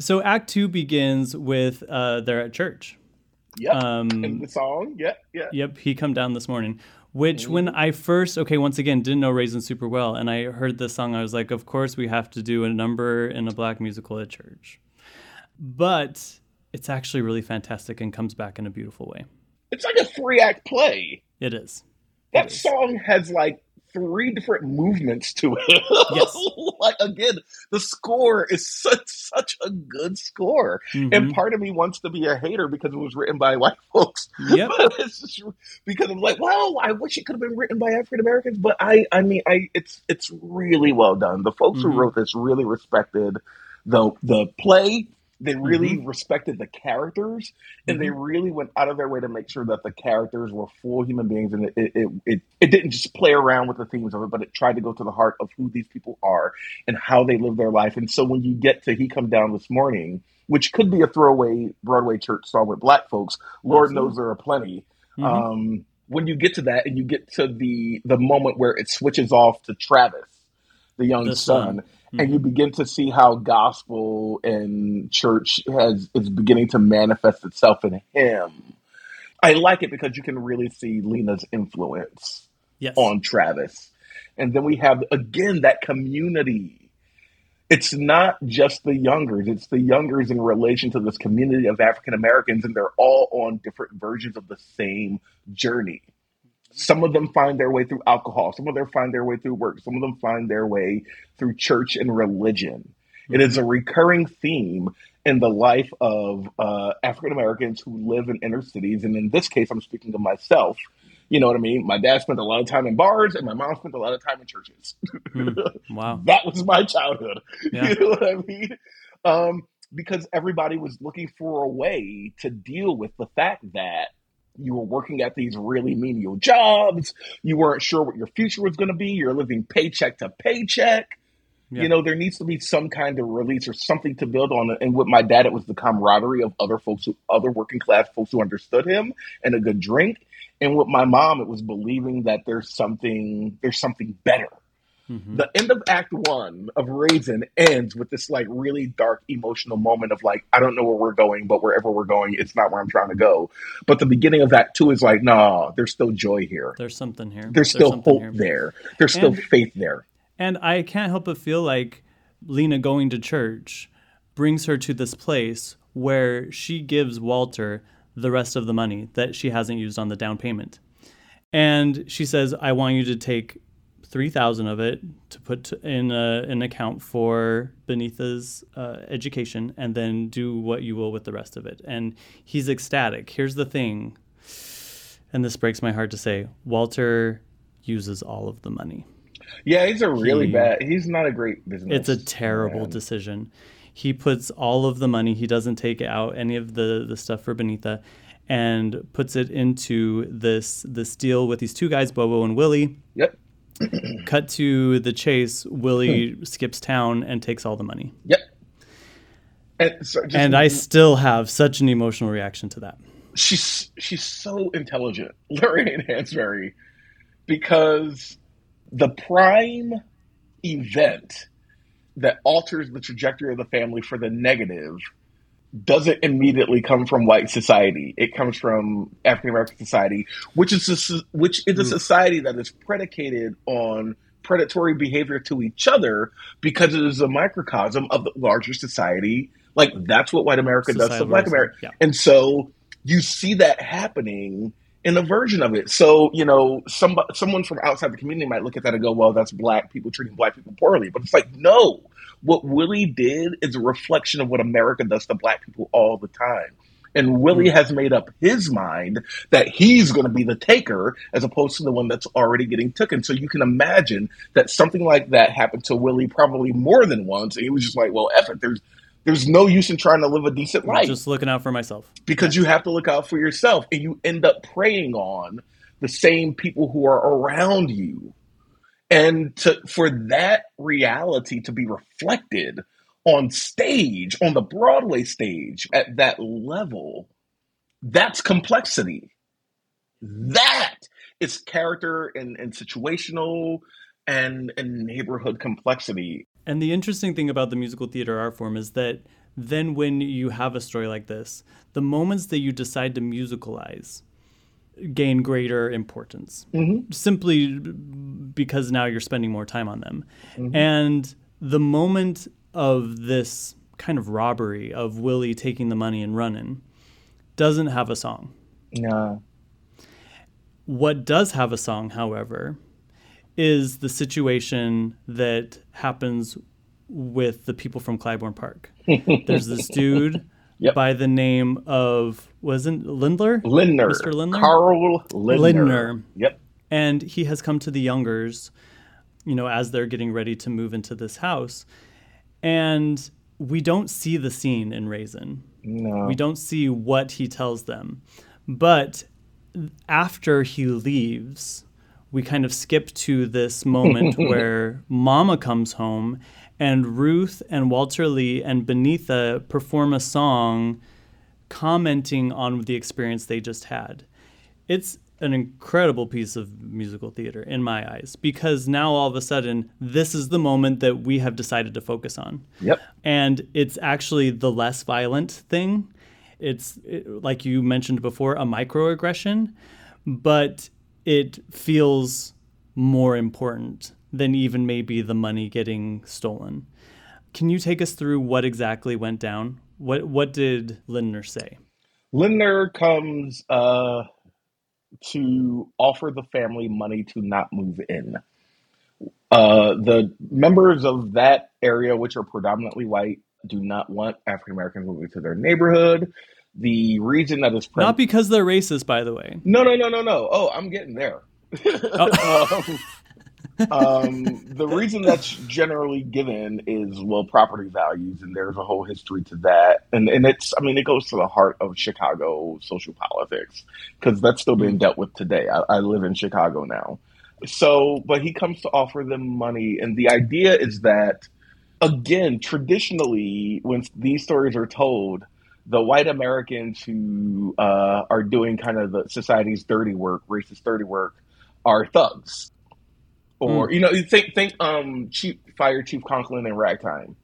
So Act Two begins with uh, they're at church. Yep. Um, In the song. Yeah. Yeah. Yep, he come down this morning. Which when I first okay, once again, didn't know Raisin super well, and I heard this song, I was like, of course we have to do a number in a black musical at church. But it's actually really fantastic and comes back in a beautiful way. It's like a three act play. It is. That song has like three different movements to it. *laughs* Yes. like again, the score is such such a good score. And Mhm. part of me wants to be a hater because it was written by white *laughs* folks. Yep. *laughs* But it's just because I'm like, well, I wish it could have been written by African Americans. But I I mean I it's it's really well done. The folks Mhm. who wrote this really respected the the play. They really Mm-hmm. respected the characters, and they really went out of their way to make sure that the characters were full human beings, and it it, it it didn't just play around with the themes of it, but it tried to go to the heart of who these people are and how they live their life. And so when you get to "He Come Down This Morning," which could be a throwaway Broadway church song with black folks, Lord Absolutely. knows there are plenty. Mhm. Um, when you get to that, and you get to the the moment where it switches off to Travis, the young The son, son. And you mm-hmm. begin to see how gospel and church has is beginning to manifest itself in him. I like it because you can really see Lena's influence Yes. on Travis. And then we have again that community. It's not just the youngers, it's the youngers in relation to this community of African Americans, and they're all on different versions of the same journey. Some of them find their way through alcohol. Some of them find their way through work. Some of them find their way through church and religion. It is a recurring theme in the life of uh, African Americans who live in inner cities. And in this case, I'm speaking of myself. You know what I mean? My dad spent a lot of time in bars, and my mom spent a lot of time in churches. Mm, *laughs* wow. that was my childhood. *laughs* Yeah. You know what I mean? Um, because everybody was looking for a way to deal with the fact that you were working at these really menial jobs. You weren't sure what your future was going to be. You're living paycheck to paycheck. Yeah. You know, there needs to be some kind of release or something to build on. And with my dad, it was the camaraderie of other folks, who, other working class folks who understood him, and a good drink. And with my mom, it was believing that there's something, there's something better. Mhm. The end of Act One of Raisin ends with this like really dark emotional moment of like, I don't know where we're going, but wherever we're going, it's not where I'm trying to go. But the beginning of Act Two is like, nah, there's still joy here. There's something here. There's still hope here. there. There's still faith there. And I can't help but feel like Lena going to church brings her to this place where she gives Walter the rest of the money that she hasn't used on the down payment. And she says, I want you to take 3000 of it to put in a, an account for Beneatha's uh, education and then do what you will with the rest of it. And he's ecstatic. Here's the thing, and this breaks my heart to say Walter uses all of the money. Yeah, he's a really He- bad. He's not a great business. It's a terrible man. decision. He puts all of the money. He doesn't take out any of the the stuff for Beneatha, and puts it into this this deal with these two guys, Bobo and Willie. Yep. *clears throat* Cut to the chase. Willie hmm. skips town and takes all the money. Yep. And, so just- and I still have such an emotional reaction to that. she's she's so intelligent, *laughs* Lorraine Hansberry, because the prime event that alters the trajectory of the family for the negative doesn't immediately come from white society. It comes from African American society, which is a, which is a hmm. society that is predicated on predatory behavior to each other because it is a microcosm of the larger society. Like that's what white America does to black America. yeah. And so you see that happening in a version of it. So, you know, some, someone from outside the community might look at that and go, well, that's black people treating black people poorly. But it's like, no, what Willie did is a reflection of what America does to black people all the time. And Willie mm. has made up his mind that he's going to be the taker as opposed to the one that's already getting taken. So you can imagine that something like that happened to Willie probably more than once. And he was just like, well, F it. There's, there's no use in trying to live a decent life Just looking out for myself. because you have to look out for yourself and you end up preying on the same people who are around you and to for that reality to be reflected on stage on the broadway stage at that level that's complexity. That is character and, and situational and, and neighborhood complexity. And the interesting thing about the musical theater art form is that then when you have a story like this, the moments that you decide to musicalize gain greater importance mm-hmm. simply because now you're spending more time on them. Mm-hmm. And the moment of this kind of robbery of Willie taking the money and running doesn't have a song. no What does have a song, however, is the situation that happens with the people from Clybourne Park. *laughs* There's this dude Yep. by the name of wasn't Lindler? Lindner. Mr. Lindler? Carl Lindner. Lindner. Yep. And he has come to the Youngers, you know, as they're getting ready to move into this house. And we don't see the scene in Raisin. No. We don't see what he tells them. But after he leaves, we kind of skip to this moment *laughs* where Mama comes home and Ruth and Walter Lee and Beneatha perform a song commenting on the experience they just had. It's an incredible piece of musical theater in my eyes because now all of a sudden this is the moment that we have decided to focus on. Yep. And it's actually the less violent thing. It's it, like you mentioned before a microaggression, but it feels more important than even maybe the money getting stolen. Can you take us through what exactly went down? What what did Lindner say? Lindner comes uh, to offer the family money to not move in. Uh, the members of that area, which are predominantly white, do not want African Americans moving to their neighborhood. The reason that is Not because they're racist, by the way. no, no, no, no, no. Oh, I'm getting there. *laughs* um, um, the *laughs* reason that's generally given is well, property values, and there's a whole history to that, and and it's I mean it goes to the heart of Chicago social politics because that's still being dealt with today. I, I live in Chicago now, so but he comes to offer them money, and the idea is that again, traditionally, when these stories are told, the white Americans who uh, are doing kind of the society's dirty work, racist dirty work, are thugs. Or Mm. you know, you think think um Chief Fire Chief Conklin and Ragtime.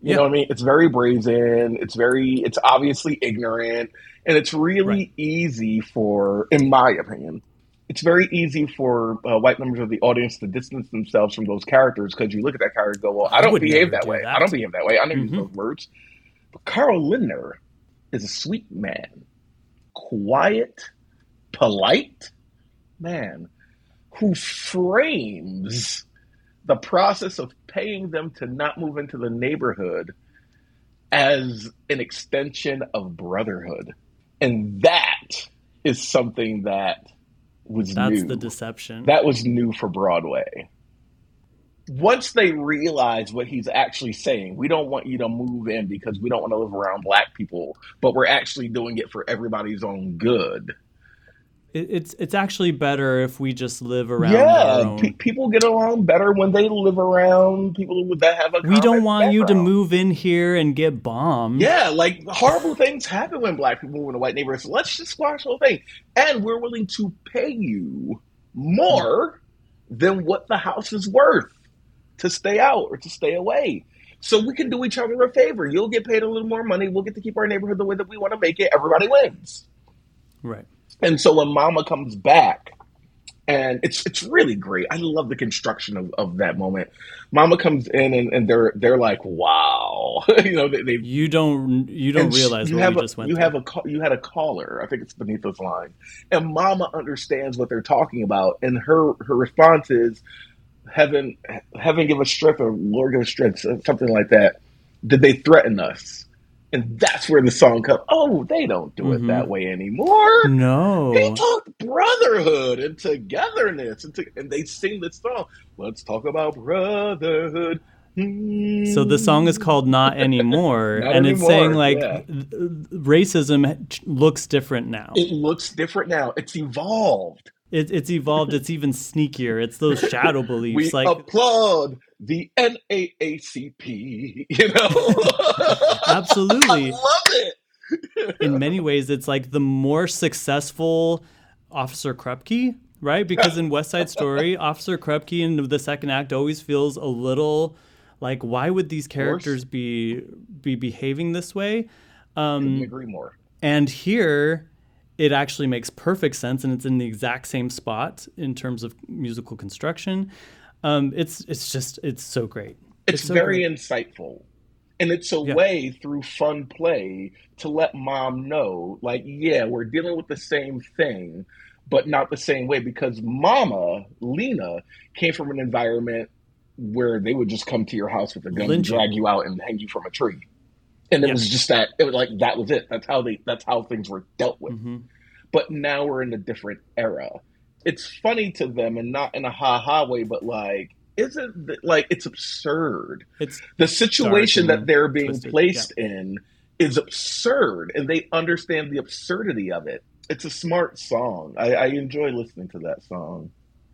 You Yeah. know what I mean? It's very brazen. It's very. It's obviously ignorant, and it's really easy for, in my opinion, it's very easy for uh, white members of the audience to distance themselves from those characters because you look at that character and go, "Well, I I don't would behave that do way. that. I don't behave that way. I don't use Mhm. those words." But Carl Lindner is a sweet man, quiet, polite man who frames the process of paying them to not move into the neighborhood as an extension of brotherhood. And that is something that was That's new. the deception. That was new for Broadway. Once they realize what he's actually saying, we don't want you to move in because we don't want to live around black people, but we're actually doing it for everybody's own good. It, it's it's actually better if we just live around yeah, pe- people get along better when they live around people that have a. we don't want you to move in here and get bombed. Yeah, like horrible things happen when black people move in a white neighborhood. So let's just squash the whole thing. And we're willing to pay you more than what the house is worth to stay out or to stay away. So we can do each other a favor. You'll get paid a little more money. We'll get to keep our neighborhood the way that we want to make it. Everybody wins. Right. And so when Mama comes back, and it's it's really great. I love the construction of, of that moment. Mama comes in and, and they're they're like, wow, *laughs* you know, they, they You don't you don't realize you what have we a, just went you through. have a you had a caller. I think it's beneath this line, and Mama understands what they're talking about, and her her response is, "Heaven, heaven give us strength, or Lord give us strength," something like that. Did they threaten us? And that's where the song comes. Oh, they don't do it Mhm. that way anymore. No. They talk brotherhood and togetherness, and, to, and they sing this song. Let's talk about brotherhood. So the song is called "Not *laughs* Anymore," Not and it's saying like yeah. racism looks different now. It looks different now. It's evolved. It, it's evolved. It's even sneakier. It's those shadow beliefs. we like applaud the NAACP. You know, *laughs* absolutely. *laughs* I love it. in many ways, it's like the more successful Officer Krupke, right? Because in West Side Story, *laughs* Officer Krupke in the second act always feels a little like, why would these characters be be behaving this way? Um, agree more. and here, it actually makes perfect sense, and it's in the exact same spot in terms of musical construction. Um, it's it's just it's so great. It's, so very great. insightful. And it's a Yeah. way through fun play to let mom know, like, yeah, we're dealing with the same thing, but not the same way because mama, Lena, came from an environment where they would just come to your house with a gun and drag you out and hang you from a tree. And it Yeah. was just that it was like that was it. That's how they that's how things were dealt with. Mhm. But now we're in a different era. It's funny to them and not in a ha ha way, but like isn't like it's absurd. It's The situation that they're being twisted, placed in is absurd, and they understand the absurdity of it. It's a smart song. I, I enjoy listening to that song.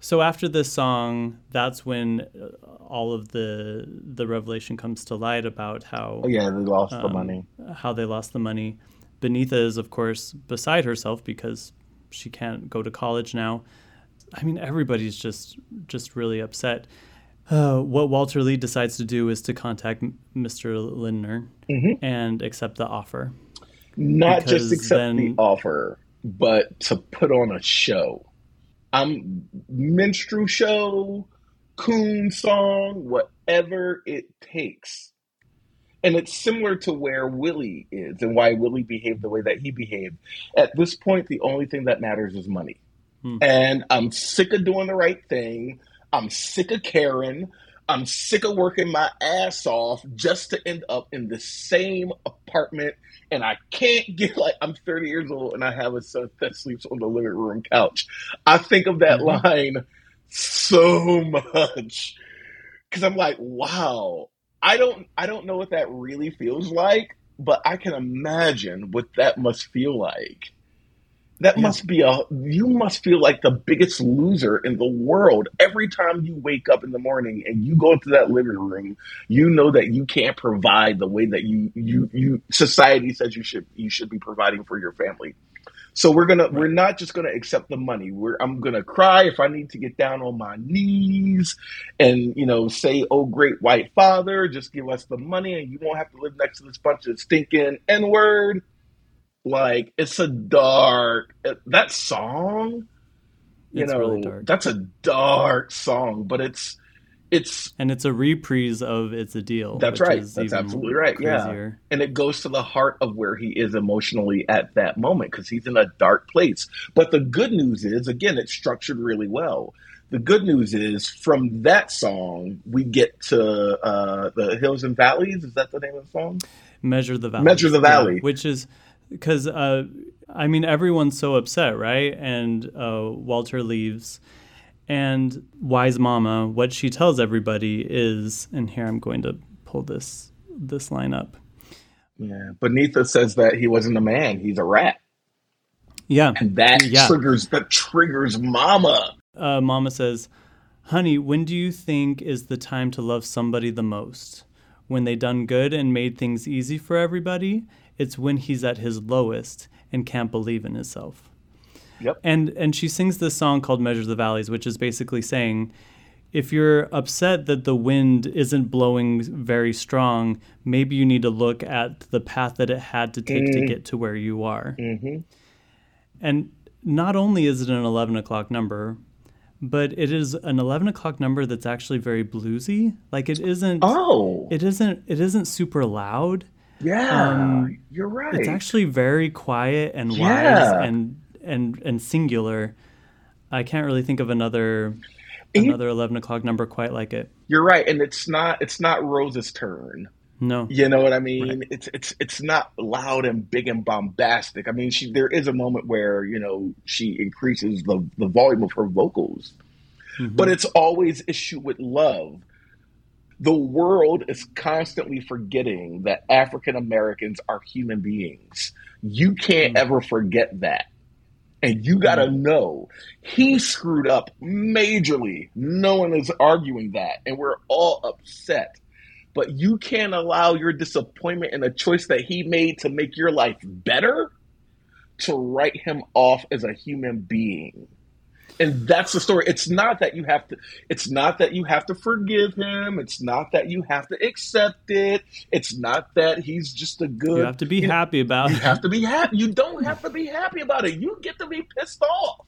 So after this song, that's when uh, all of the the revelation comes to light about how Oh, yeah, they lost the um, money. how they lost the money. Beneatha is of course beside herself because she can't go to college now. I mean, everybody's just just really upset. Uh, what Walter Lee decides to do is to contact Mr. Lindner Mhm. and accept the offer. Not Because just accept then- the offer, but to put on a show. I'm minstrel show, coon song, whatever it takes. And it's similar to where Willie is and why Willie behaved the way that he behaved. At this point, the only thing that matters is money. Hmm. And I'm sick of doing the right thing. I'm sick of caring. I'm sick of working my ass off just to end up in the same apartment. And I can't get *laughs* like, I'm 30 years old and I have a son that sleeps on the living room couch. I think of that mm-hmm. line so *laughs* much because I'm like, wow, I don't, I don't know what that really feels like, but I can imagine what that must feel like. That yeah. must be a you must feel like the biggest loser in the world every time you wake up in the morning and you go into that living room. You know that you can't provide the way that you you you society says you should you should be providing for your family. So we're gonna we're not just gonna accept the money. We're I'm gonna cry if I need to get down on my knees and you know say, "Oh great white father, just give us the money and you won't have to live next to this bunch of stinking n word." Like it's a dark that song. You it's know, really that's a dark song, but it's it's and it's a reprise of "It's a Deal." That's right. That's absolutely right. Crazier. Yeah, and it goes to the heart of where he is emotionally at that moment because he's in a dark place. But the good news is, again, it's structured really well. The good news is, from that song, we get to uh, the Hills and Valleys. Is that the name of the song? Measure the Valley. Measure the Valley, yeah, which is because uh, I mean everyone's so upset, right? And uh, Walter leaves, and wise mama, what she tells everybody is, and here I'm going to pull this this line up. Yeah, Beneatha says that he wasn't a man; he's a rat. Yeah, and that yeah. triggers that triggers mama. Uh, mama says, "Honey, when do you think is the time to love somebody the most? When they done good and made things easy for everybody." It's when he's at his lowest and can't believe in himself. Yep. And and she sings this song called Measure the Valleys, which is basically saying if you're upset that the wind isn't blowing very strong, maybe you need to look at the path that it had to take mm. to get to where you are. Mm-hmm. And not only is it an 11 o'clock number, but it is an 11 o'clock number that's actually very bluesy. Like it isn't. Oh. It isn't. It isn't super loud. Yeah, um, you're right. It's actually very quiet and yeah. wise and and and singular. I can't really think of another another eleven o'clock number quite like it. You're right, and it's not it's not Rose's turn. No, you know what I mean. Right. It's it's it's not loud and big and bombastic. I mean, she there is a moment where you know she increases the the volume of her vocals, mm-hmm. but it's always issue with love the world is constantly forgetting that African Americans are human beings. You can't mm. ever forget that. And you got to mm. know he screwed up majorly. No one is arguing that. And we're all upset. But you can't allow your disappointment in a choice that he made to make your life better to write him off as a human being and that's the story. It's not that you have to it's not that you have to forgive him. It's not that you have to accept it. It's not that he's just a good you have to be you, happy about you it. you have to be happy you don't have to be happy about it. You get to be pissed off.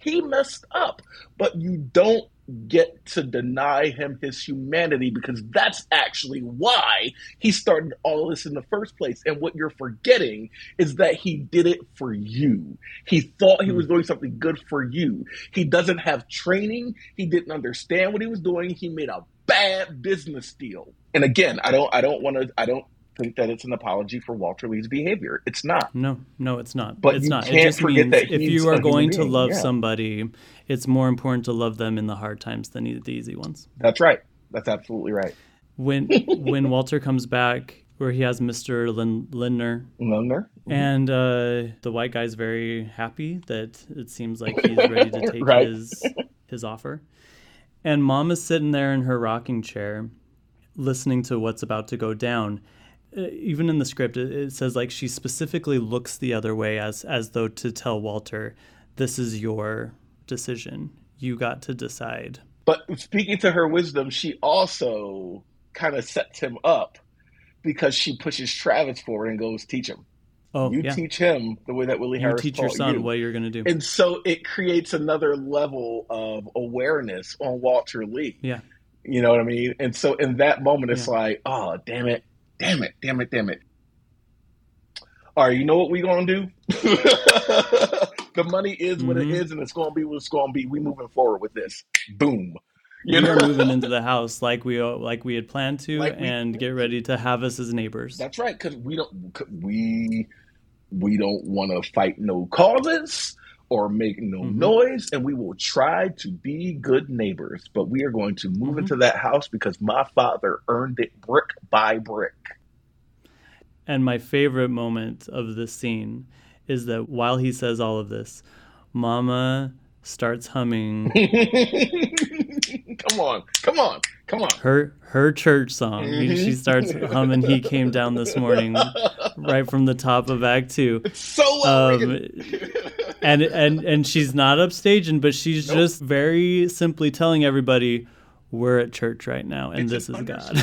He messed up but you don't get to deny him his humanity because that's actually why he started all this in the first place. And what you're forgetting is that he did it for you. He thought he was hmm. doing something good for you. He doesn't have training. He didn't understand what he was doing. He made a bad business deal. And again, I don't I don't want to I don't think that it's an apology for Walter Lee's behavior. It's not. No, no, it's not. But it's not. it just means if you are going to love yeah. somebody, it's more important to love them in the hard times than the easy ones. That's right. That's absolutely right. When *laughs* when Walter comes back, where he has Mr. Lin- Lindner. Lindner. Mm-hmm. And uh, the white guy's very happy that it seems like he's *laughs* ready to take right. his his offer. And mom is sitting there in her rocking chair, listening to what's about to go down. Uh, even in the script, it, it says like she specifically looks the other way as as though to tell Walter, "This is your decision. You got to decide." But speaking to her wisdom, she also kind of sets him up because she pushes Travis forward and goes, "Teach him." Oh, you yeah. teach him the way that Willie you Harris teach your son you. what you're going to do, and so it creates another level of awareness on Walter Lee. Yeah, you know what I mean. And so in that moment, it's yeah. like, oh, damn it, Damn it, damn it, damn it. All right, you know what we gonna do? *laughs* the money is what Mhm. it is, and it's going to be what it's going to be. We moving forward with this. Boom. You we are know? moving into the house like we like we had planned to, Like we- and get ready to have us as neighbors. That's right, because we don't we we don't want to fight no causes or make no Mm-hmm. noise, and we will try to be good neighbors. But we are going to move Mm-hmm. into that house because my father earned it brick by brick. And my favorite moment of this scene is that while he says all of this, Mama starts humming *laughs* come on, come on, come on. her her church song. Mhm. She starts *laughs* humming "He Came Down This Morning" right from the top of Act Two. It's So written. and and and she's not upstaging, but she's just very simply telling everybody, "We're at church right now, and this is God."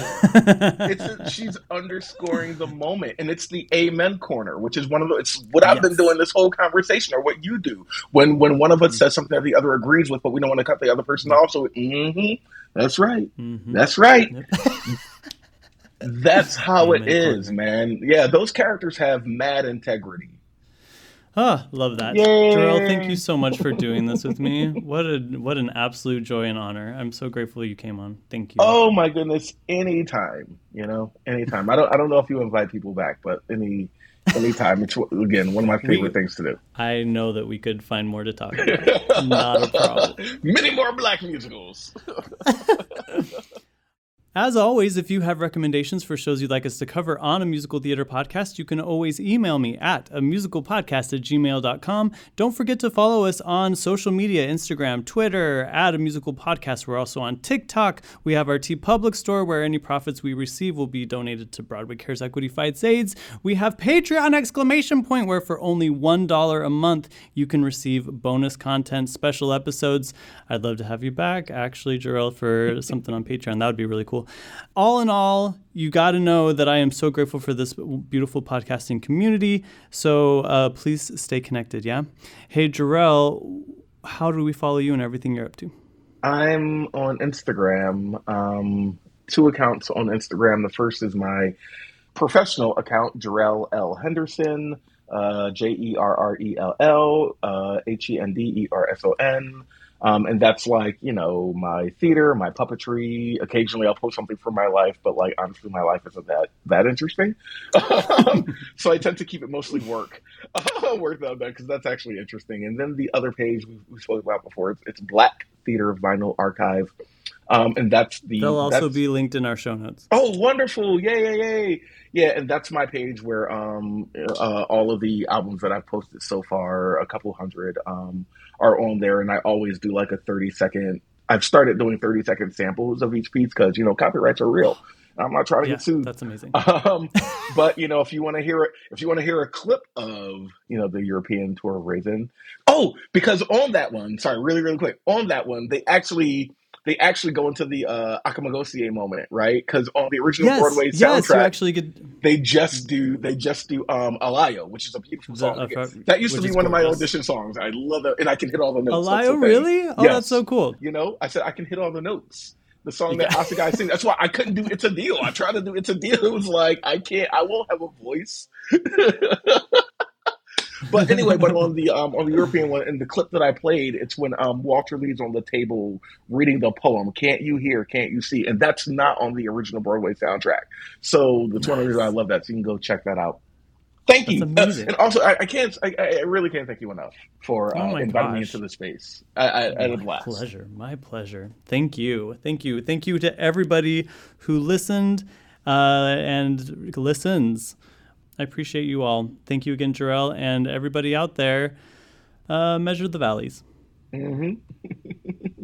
it's a, *laughs* she's underscoring the moment, and it's the amen corner, which is one of the. It's what I've been doing this whole conversation, or what you do when when one of us says something that the other agrees with, but we don't want to cut the other person off. So, hmm that's right, that's right. That's how it is, man. Yeah, those characters have mad integrity. Ah, love that. Yay. Jerrell, thank you so much for doing this with me. *laughs* What a what an absolute joy and honor. I'm so grateful you came on. Thank you. Oh my goodness, anytime, you know, anytime. I don't I don't know if you invite people back, but any anytime. It's again one of my favorite We- things to do. I know that we could find more to talk about. *laughs* Not a problem. Many more black musicals. *laughs* As always, if you have recommendations for shows you'd like us to cover on a musical theater podcast, you can always email me at a musicalpodcast at gmail.com. Don't forget to follow us on social media Instagram, Twitter, at a musical podcast. We're also on TikTok. We have our TeePublic store where any profits we receive will be donated to Broadway Cares Equity Fights AIDS. We have Patreon exclamation point where for only $1 a month you can receive bonus content, special episodes. I'd love to have you back, actually, Jerrell, for *laughs* something on Patreon. That would be really cool. All in all, you got to know that I am so grateful for this beautiful podcasting community. So uh, please stay connected, yeah? Hey, Jerrell, how do we follow you and everything you're up to? I'm on Instagram. Um, two accounts on Instagram. The first is my professional account, Jerrell L. Henderson, uh, J E R R E L L uh, H E N D E R S O N. Um, and that's like, you know, my theater, my puppetry. Occasionally I'll post something from my life, but like, honestly, my life isn't that, that interesting. Um, *laughs* so I tend to keep it mostly work, *laughs* work that because that's actually interesting. And then the other page we, we spoke about before, it's, it's Black Theater Vinyl Archive. Um, and that's the, They'll also be linked in our show notes. Oh, wonderful! Yay, yay, yay! Yeah, and that's my page where um, uh, all of the albums that I've posted so far, a couple hundred, um, are on there, and I always do like a thirty second. I've started doing thirty second samples of each piece because you know copyrights are real. I'm not trying to Yeah, get sued. that's amazing. Um, but you know, if you want to hear it, if you want to hear a clip of you know the European tour of Raisin, oh, because on that one, sorry, really, really quick, on that one, they actually they actually go into the uh, Ocomogosiay moment, right? Because on the original Yes, Broadway yes, you actually get they just do they just do um Alaiyo, which is a beautiful song. uh, that used to be is one of my audition songs. I love it, and I can hit all the notes. That's Alaiyo, the thing. really? Oh, Yes. that's so cool. You know, I said I can hit all the notes. The song that Asagai sings. That's why I couldn't do "It's a Deal." I tried to do "It's a Deal." *laughs* It was like I can't. I won't have a voice. *laughs* but *laughs* anyway, but on the um, on the European one, in the clip that I played, it's when um, Walter Lee's on the table reading the poem. Can't you hear? Can't you see? And that's not on the original Broadway soundtrack. So that's one of the reasons I love that. So you can go check that out. Thank you. That's amazing. and also, I, I can't. I, I really can't thank you enough for Oh uh, my inviting me into the space. I, I, I had a blast. pleasure. My pleasure. Thank you. Thank you. Thank you to everybody who listened uh, and listens. I appreciate you all. Thank you again, Jerrell, and everybody out there. Uh, measure the valleys. Mm-hmm. *laughs*